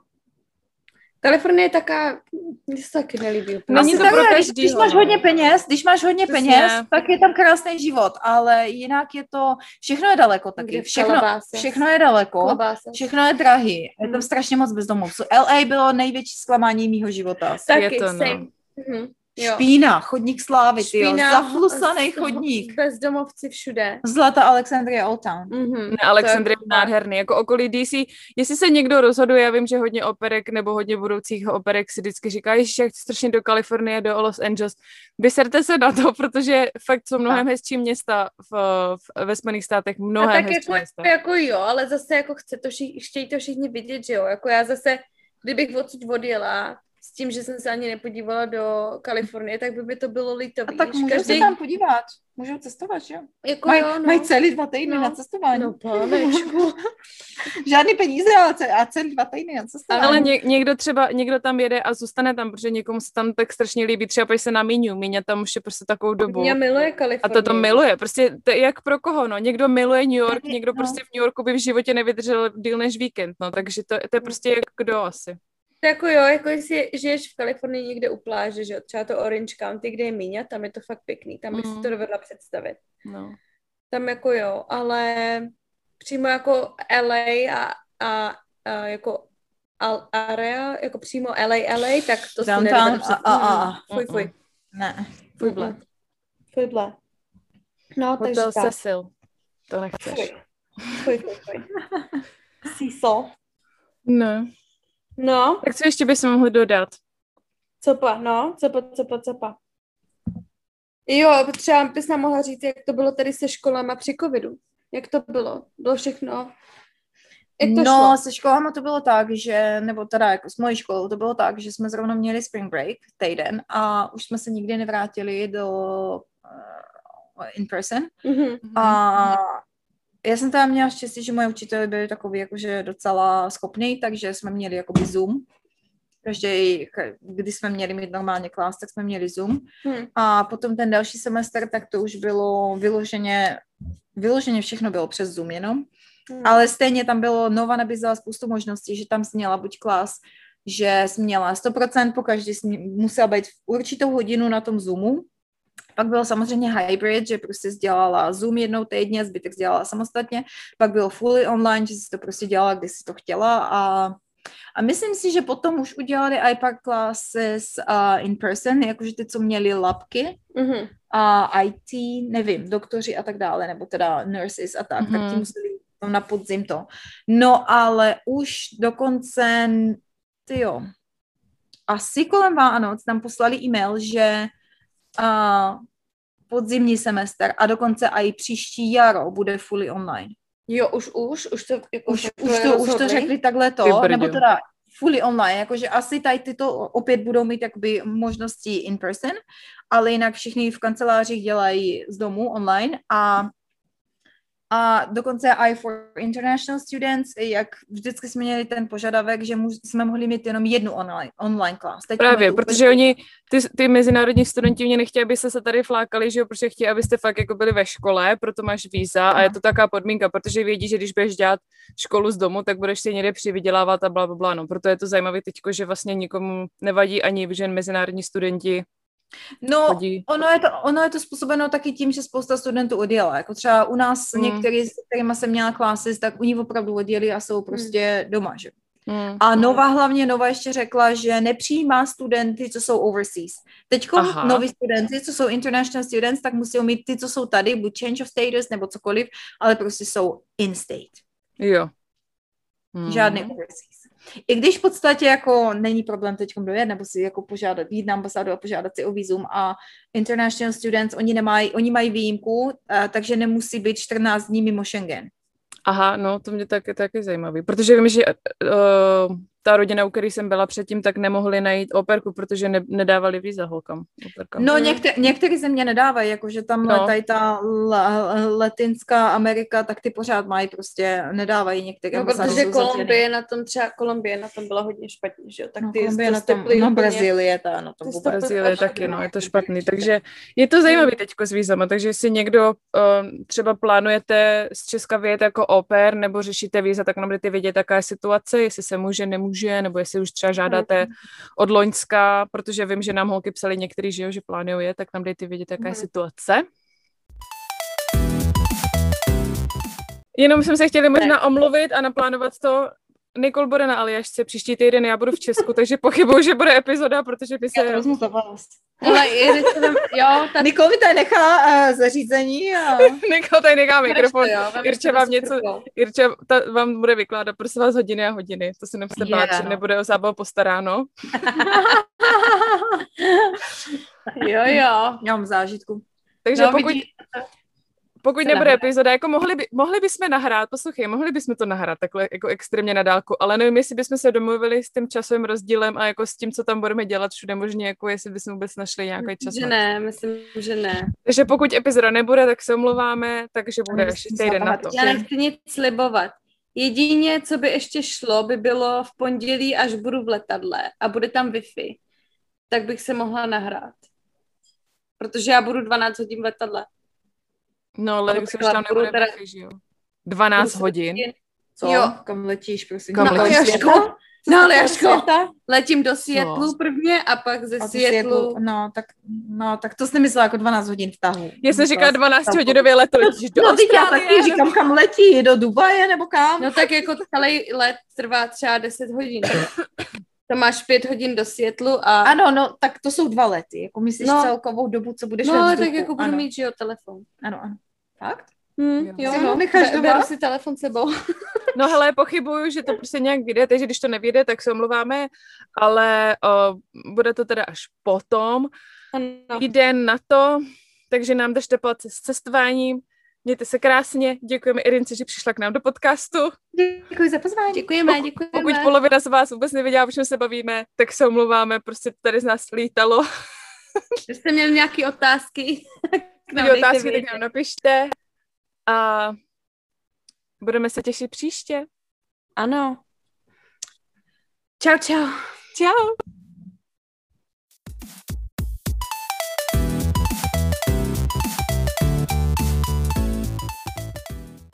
Kalifornie je taká, mně se taky nelíbí úplně. Není to pro když, každýho, když máš no. hodně peněz, když máš hodně Přesně. peněz, tak je tam krásný život, ale jinak je to, všechno je daleko taky, všechno, všechno je daleko, Klobáse. všechno je drahý, je tam Mhm. strašně moc bezdomovců. LA bylo největší zklamání mýho života. Taky, to, no. same. Mhm. Jo. Špína, chodník slávy, Špína, zaflusaný z- chodník. Bezdomovci všude. Zlata Alexandria Old Town. Mhm. Ne, Alexandrie je nádherný, jako okolí DC. Jestli se někdo rozhoduje, já vím, že hodně operek nebo hodně budoucích operek si vždycky říká, že jak chci strašně do Kalifornie, do Los Angeles. Vyserte se na to, protože fakt jsou mnohem hezčí města v, v, ve Spojených státech, A mnohem tak hezčí jako, města. jako jo, ale zase jako chce to vši, chtějí to všichni vidět, že jo. Jako já zase, kdybych odsud odjela tím, že jsem se ani nepodívala do Kalifornie, tak by mi to bylo líto, A víš. tak můžou Každý, se tam podívat, můžou cestovat, že jo? jako Mají, jo, no. mají celý dva týdny No. na cestování. No, pánečku. *laughs* Žádný peníze, ale ce- a celý dva týdny na cestování. Ale ně, někdo třeba, někdo tam jede a zůstane tam, protože někomu se tam tak strašně líbí, třeba pojď se na Míňu, Míňa tam už je prostě takovou dobu. Mě miluje A Kalifornie. to to miluje, prostě to je jak pro koho, no, někdo miluje New York, někdo no. prostě v New Yorku by v životě nevydržel díl než víkend, no, takže to, to je prostě jak kdo asi. To jako jo, jako jestli žiješ v Kalifornii někde u pláže, že jo, třeba to Orange County, kde je Míňa, tam je to fakt pěkný, tam bych Mhm. si to dovedla představit. No. Tam jako jo, ale přímo jako LA a, a, a jako al- area, jako přímo LA, LA, tak to si Downtown nedovedu a- před... a- a- a. Mm, Fuj, fuj, Ne. fuj, ble. Fuj, ble. No, takže Hotel tak. Cecil, to nechceš. Fuj, fuj, fuj, fuj. *laughs* Cecil. No. No, Tak co ještě bychom mohli dodat? copa, no, copa, copa, copa. Jo, třeba bys nám mohla říct, jak to bylo tady se školama při covidu. Jak to bylo? Bylo všechno? Jak to no, šlo? se školama to bylo tak, že, nebo teda jako s mojí školou to bylo tak, že jsme zrovna měli spring break týden a už jsme se nikdy nevrátili do uh, in person. Mhm. A já jsem tam měla štěstí, že moje učitelé byli takový jakože docela schopný, takže jsme měli jakoby Zoom. Každý, ka- když jsme měli mít normálně klas, tak jsme měli Zoom. Hm. A potom ten další semestr, tak to už bylo vyloženě, vyloženě všechno bylo přes Zoom jenom. Hm. Ale stejně tam bylo, Nova nabízela spoustu možností, že tam jsi měla buď klas, že jsi měla 100%, pokaždý jsi mě- musela být v určitou hodinu na tom Zoomu. Pak bylo samozřejmě hybrid, že prostě dělala Zoom jednou týdně, zbytek dělala samostatně. Pak bylo fully online, že jsi to prostě dělala, když jsi to chtěla a a myslím si, že potom už udělali iPad classes uh, in person, jakože ty, co měli labky Mhm. a IT, nevím, doktoři a tak dále, nebo teda nurses a tak, mm-hmm. tak ti Mhm. museli na podzim to. No ale už dokonce, ty jo, asi kolem Vánoc nám poslali e-mail, že uh, podzimní semestr a dokonce i příští jaro bude fully online. Jo, už, už, už to, jako Už, takhle už, to, už to řekli takhle to, nebo teda fully online, jakože asi tady tyto opět budou mít jakoby možnosti in person, ale jinak všichni v kancelářích dělají z domu online a a dokonce i for international students, jak vždycky jsme měli ten požadavek, že mu, jsme mohli mít jenom jednu online, online class. Teď Právě, mají protože oni, ty, ty mezinárodní studenti mě nechtějí, aby se se tady flákali, že jo, protože chtějí, abyste fakt jako byli ve škole, proto máš víza a je to taková podmínka, protože vědí, že když budeš dělat školu z domu, tak budeš si někde přivydělávat a bla, bla, bla, no. Proto je to zajímavé teďko, že vlastně nikomu nevadí ani, že mezinárodní studenti No, chodí. ono je, to, ono je to způsobeno taky tím, že spousta studentů odjela. Jako třeba u nás Mm. mm. některý, s kterými jsem měla klasy, tak oni opravdu odjeli a jsou prostě doma, že? Mm. A Nova hlavně, Nova ještě řekla, že nepřijímá studenty, co jsou overseas. Teď noví studenty, co jsou international students, tak musí mít ty, co jsou tady, buď change of status nebo cokoliv, ale prostě jsou in-state. Jo. Mm. Žádný overseas. I když v podstatě jako není problém teď dojet, nebo si jako požádat, jít na ambasádu a požádat si o vízum a international students, oni nemají, oni mají výjimku, a, takže nemusí být 14 dní mimo Schengen. Aha, no to mě taky, taky zajímavý, protože vím, že uh, ta rodina, u které jsem byla předtím, tak nemohli najít operku, protože ne, nedávali víza holkám. Operkám. No, některé, některé země nedávají, jakože tam No. no. tady ta la, latinská Amerika, tak ty pořád mají prostě, nedávají některé. No, protože. Kolumbie na tom, třeba Kolumbie na tom byla hodně špatně, že jo? Tak No, ty Kolumbie na tom, no Brazílie, ta na tom Ty vůbec. Brazílie taky, no, je to špatný. špatný. Takže je to zajímavý teďko s vízama, takže jestli někdo uh, třeba plánujete z Česka vyjet jako oper nebo řešíte víza, tak nám budete vědět, jaká je situace, jestli se může, nemůže, nebo jestli už třeba žádáte od Loňska, protože vím, že nám holky psali některý, že jo, že plánuje, tak nám dejte vědět, jaká je situace. Jenom jsme se chtěli možná omluvit a naplánovat to. Nikol bude na Aljašce příští týden, já budu v Česku, takže pochybuju, že bude epizoda, protože by Já to se... vezmu za vás. Ale to tam- jo, ta Nikol mi tady nechá uh, zařízení a... *laughs* Nikol tady nechá mikrofon. jo, Irče si vám to něco-. Irča ta, vám bude vykládat, prosím vás, hodiny a hodiny. To se nemusíte bát, Je, že no. nebude o zábavu postaráno. *laughs* Jo, jo. Já mám zážitku. Takže No, pokud, vidíš, pokud se nebude nahrá. epizoda, jako mohli, by, mohli bychom nahrát, poslouchej, mohli bychom to nahrát takhle jako extrémně na dálku, ale nevím, jestli bychom se domluvili s tím časovým rozdílem a jako s tím, co tam budeme dělat všude možně, jako jestli bychom vůbec našli nějaký čas. že ne, myslím, že ne. Takže pokud epizoda nebude, tak se omlouváme, takže bude ještě týden na to. Já nechci nic slibovat. Jedině, co by ještě šlo, by bylo v pondělí, až budu v letadle a bude tam Wi-Fi, tak bych se mohla nahrát. Protože já budu 12 hodin v letadle. No, ale No, když už tam nebude teda- že jo? 12 Budu hodin. Co? Jo. Kam letíš, prosím? Kam Na letíš? Jaško? No Jaško, letím do Seattle Co? prvně a pak ze A. Seattle, no, tak, no, tak to jsi nemyslela jako 12 hodin v tahu. Já jsem říkala Myslela 12 tam- hodinově leto, letíš do No, já taky říkám, kam letí, do Dubaje nebo kam? No tak jako celý let trvá třeba 10 hodin. To máš 5 hodin do Seattle a... Ano, no, tak to jsou dva lety. Jako myslíš No. celkovou dobu, co budeš no ale tak jako budu ano. mít, že jo, telefon. Ano, ano. Fakt? Hm, Jo. jo, no. necháš doma? Beru si telefon sebou. *laughs* No hele, pochybuju, že to prostě nějak vyjde, takže když to nevyjde, tak se omluváme, ale o, bude to teda až potom. Ano. Týden na to, takže nám držte palce s cestováním. Mějte se krásně, děkujeme Irince, že přišla k nám do podcastu. Děkuji za pozvání. Děkujeme, děkujeme. Pokud polovina z vás vůbec nevěděla, o čem se bavíme, tak se omluváme, prostě to tady z nás lítalo. Jste měli nějaké otázky, *laughs* Kdyby dejte otázky, tak nám napište. A budeme se těšit příště. Ano. Čau, čau. Ciao.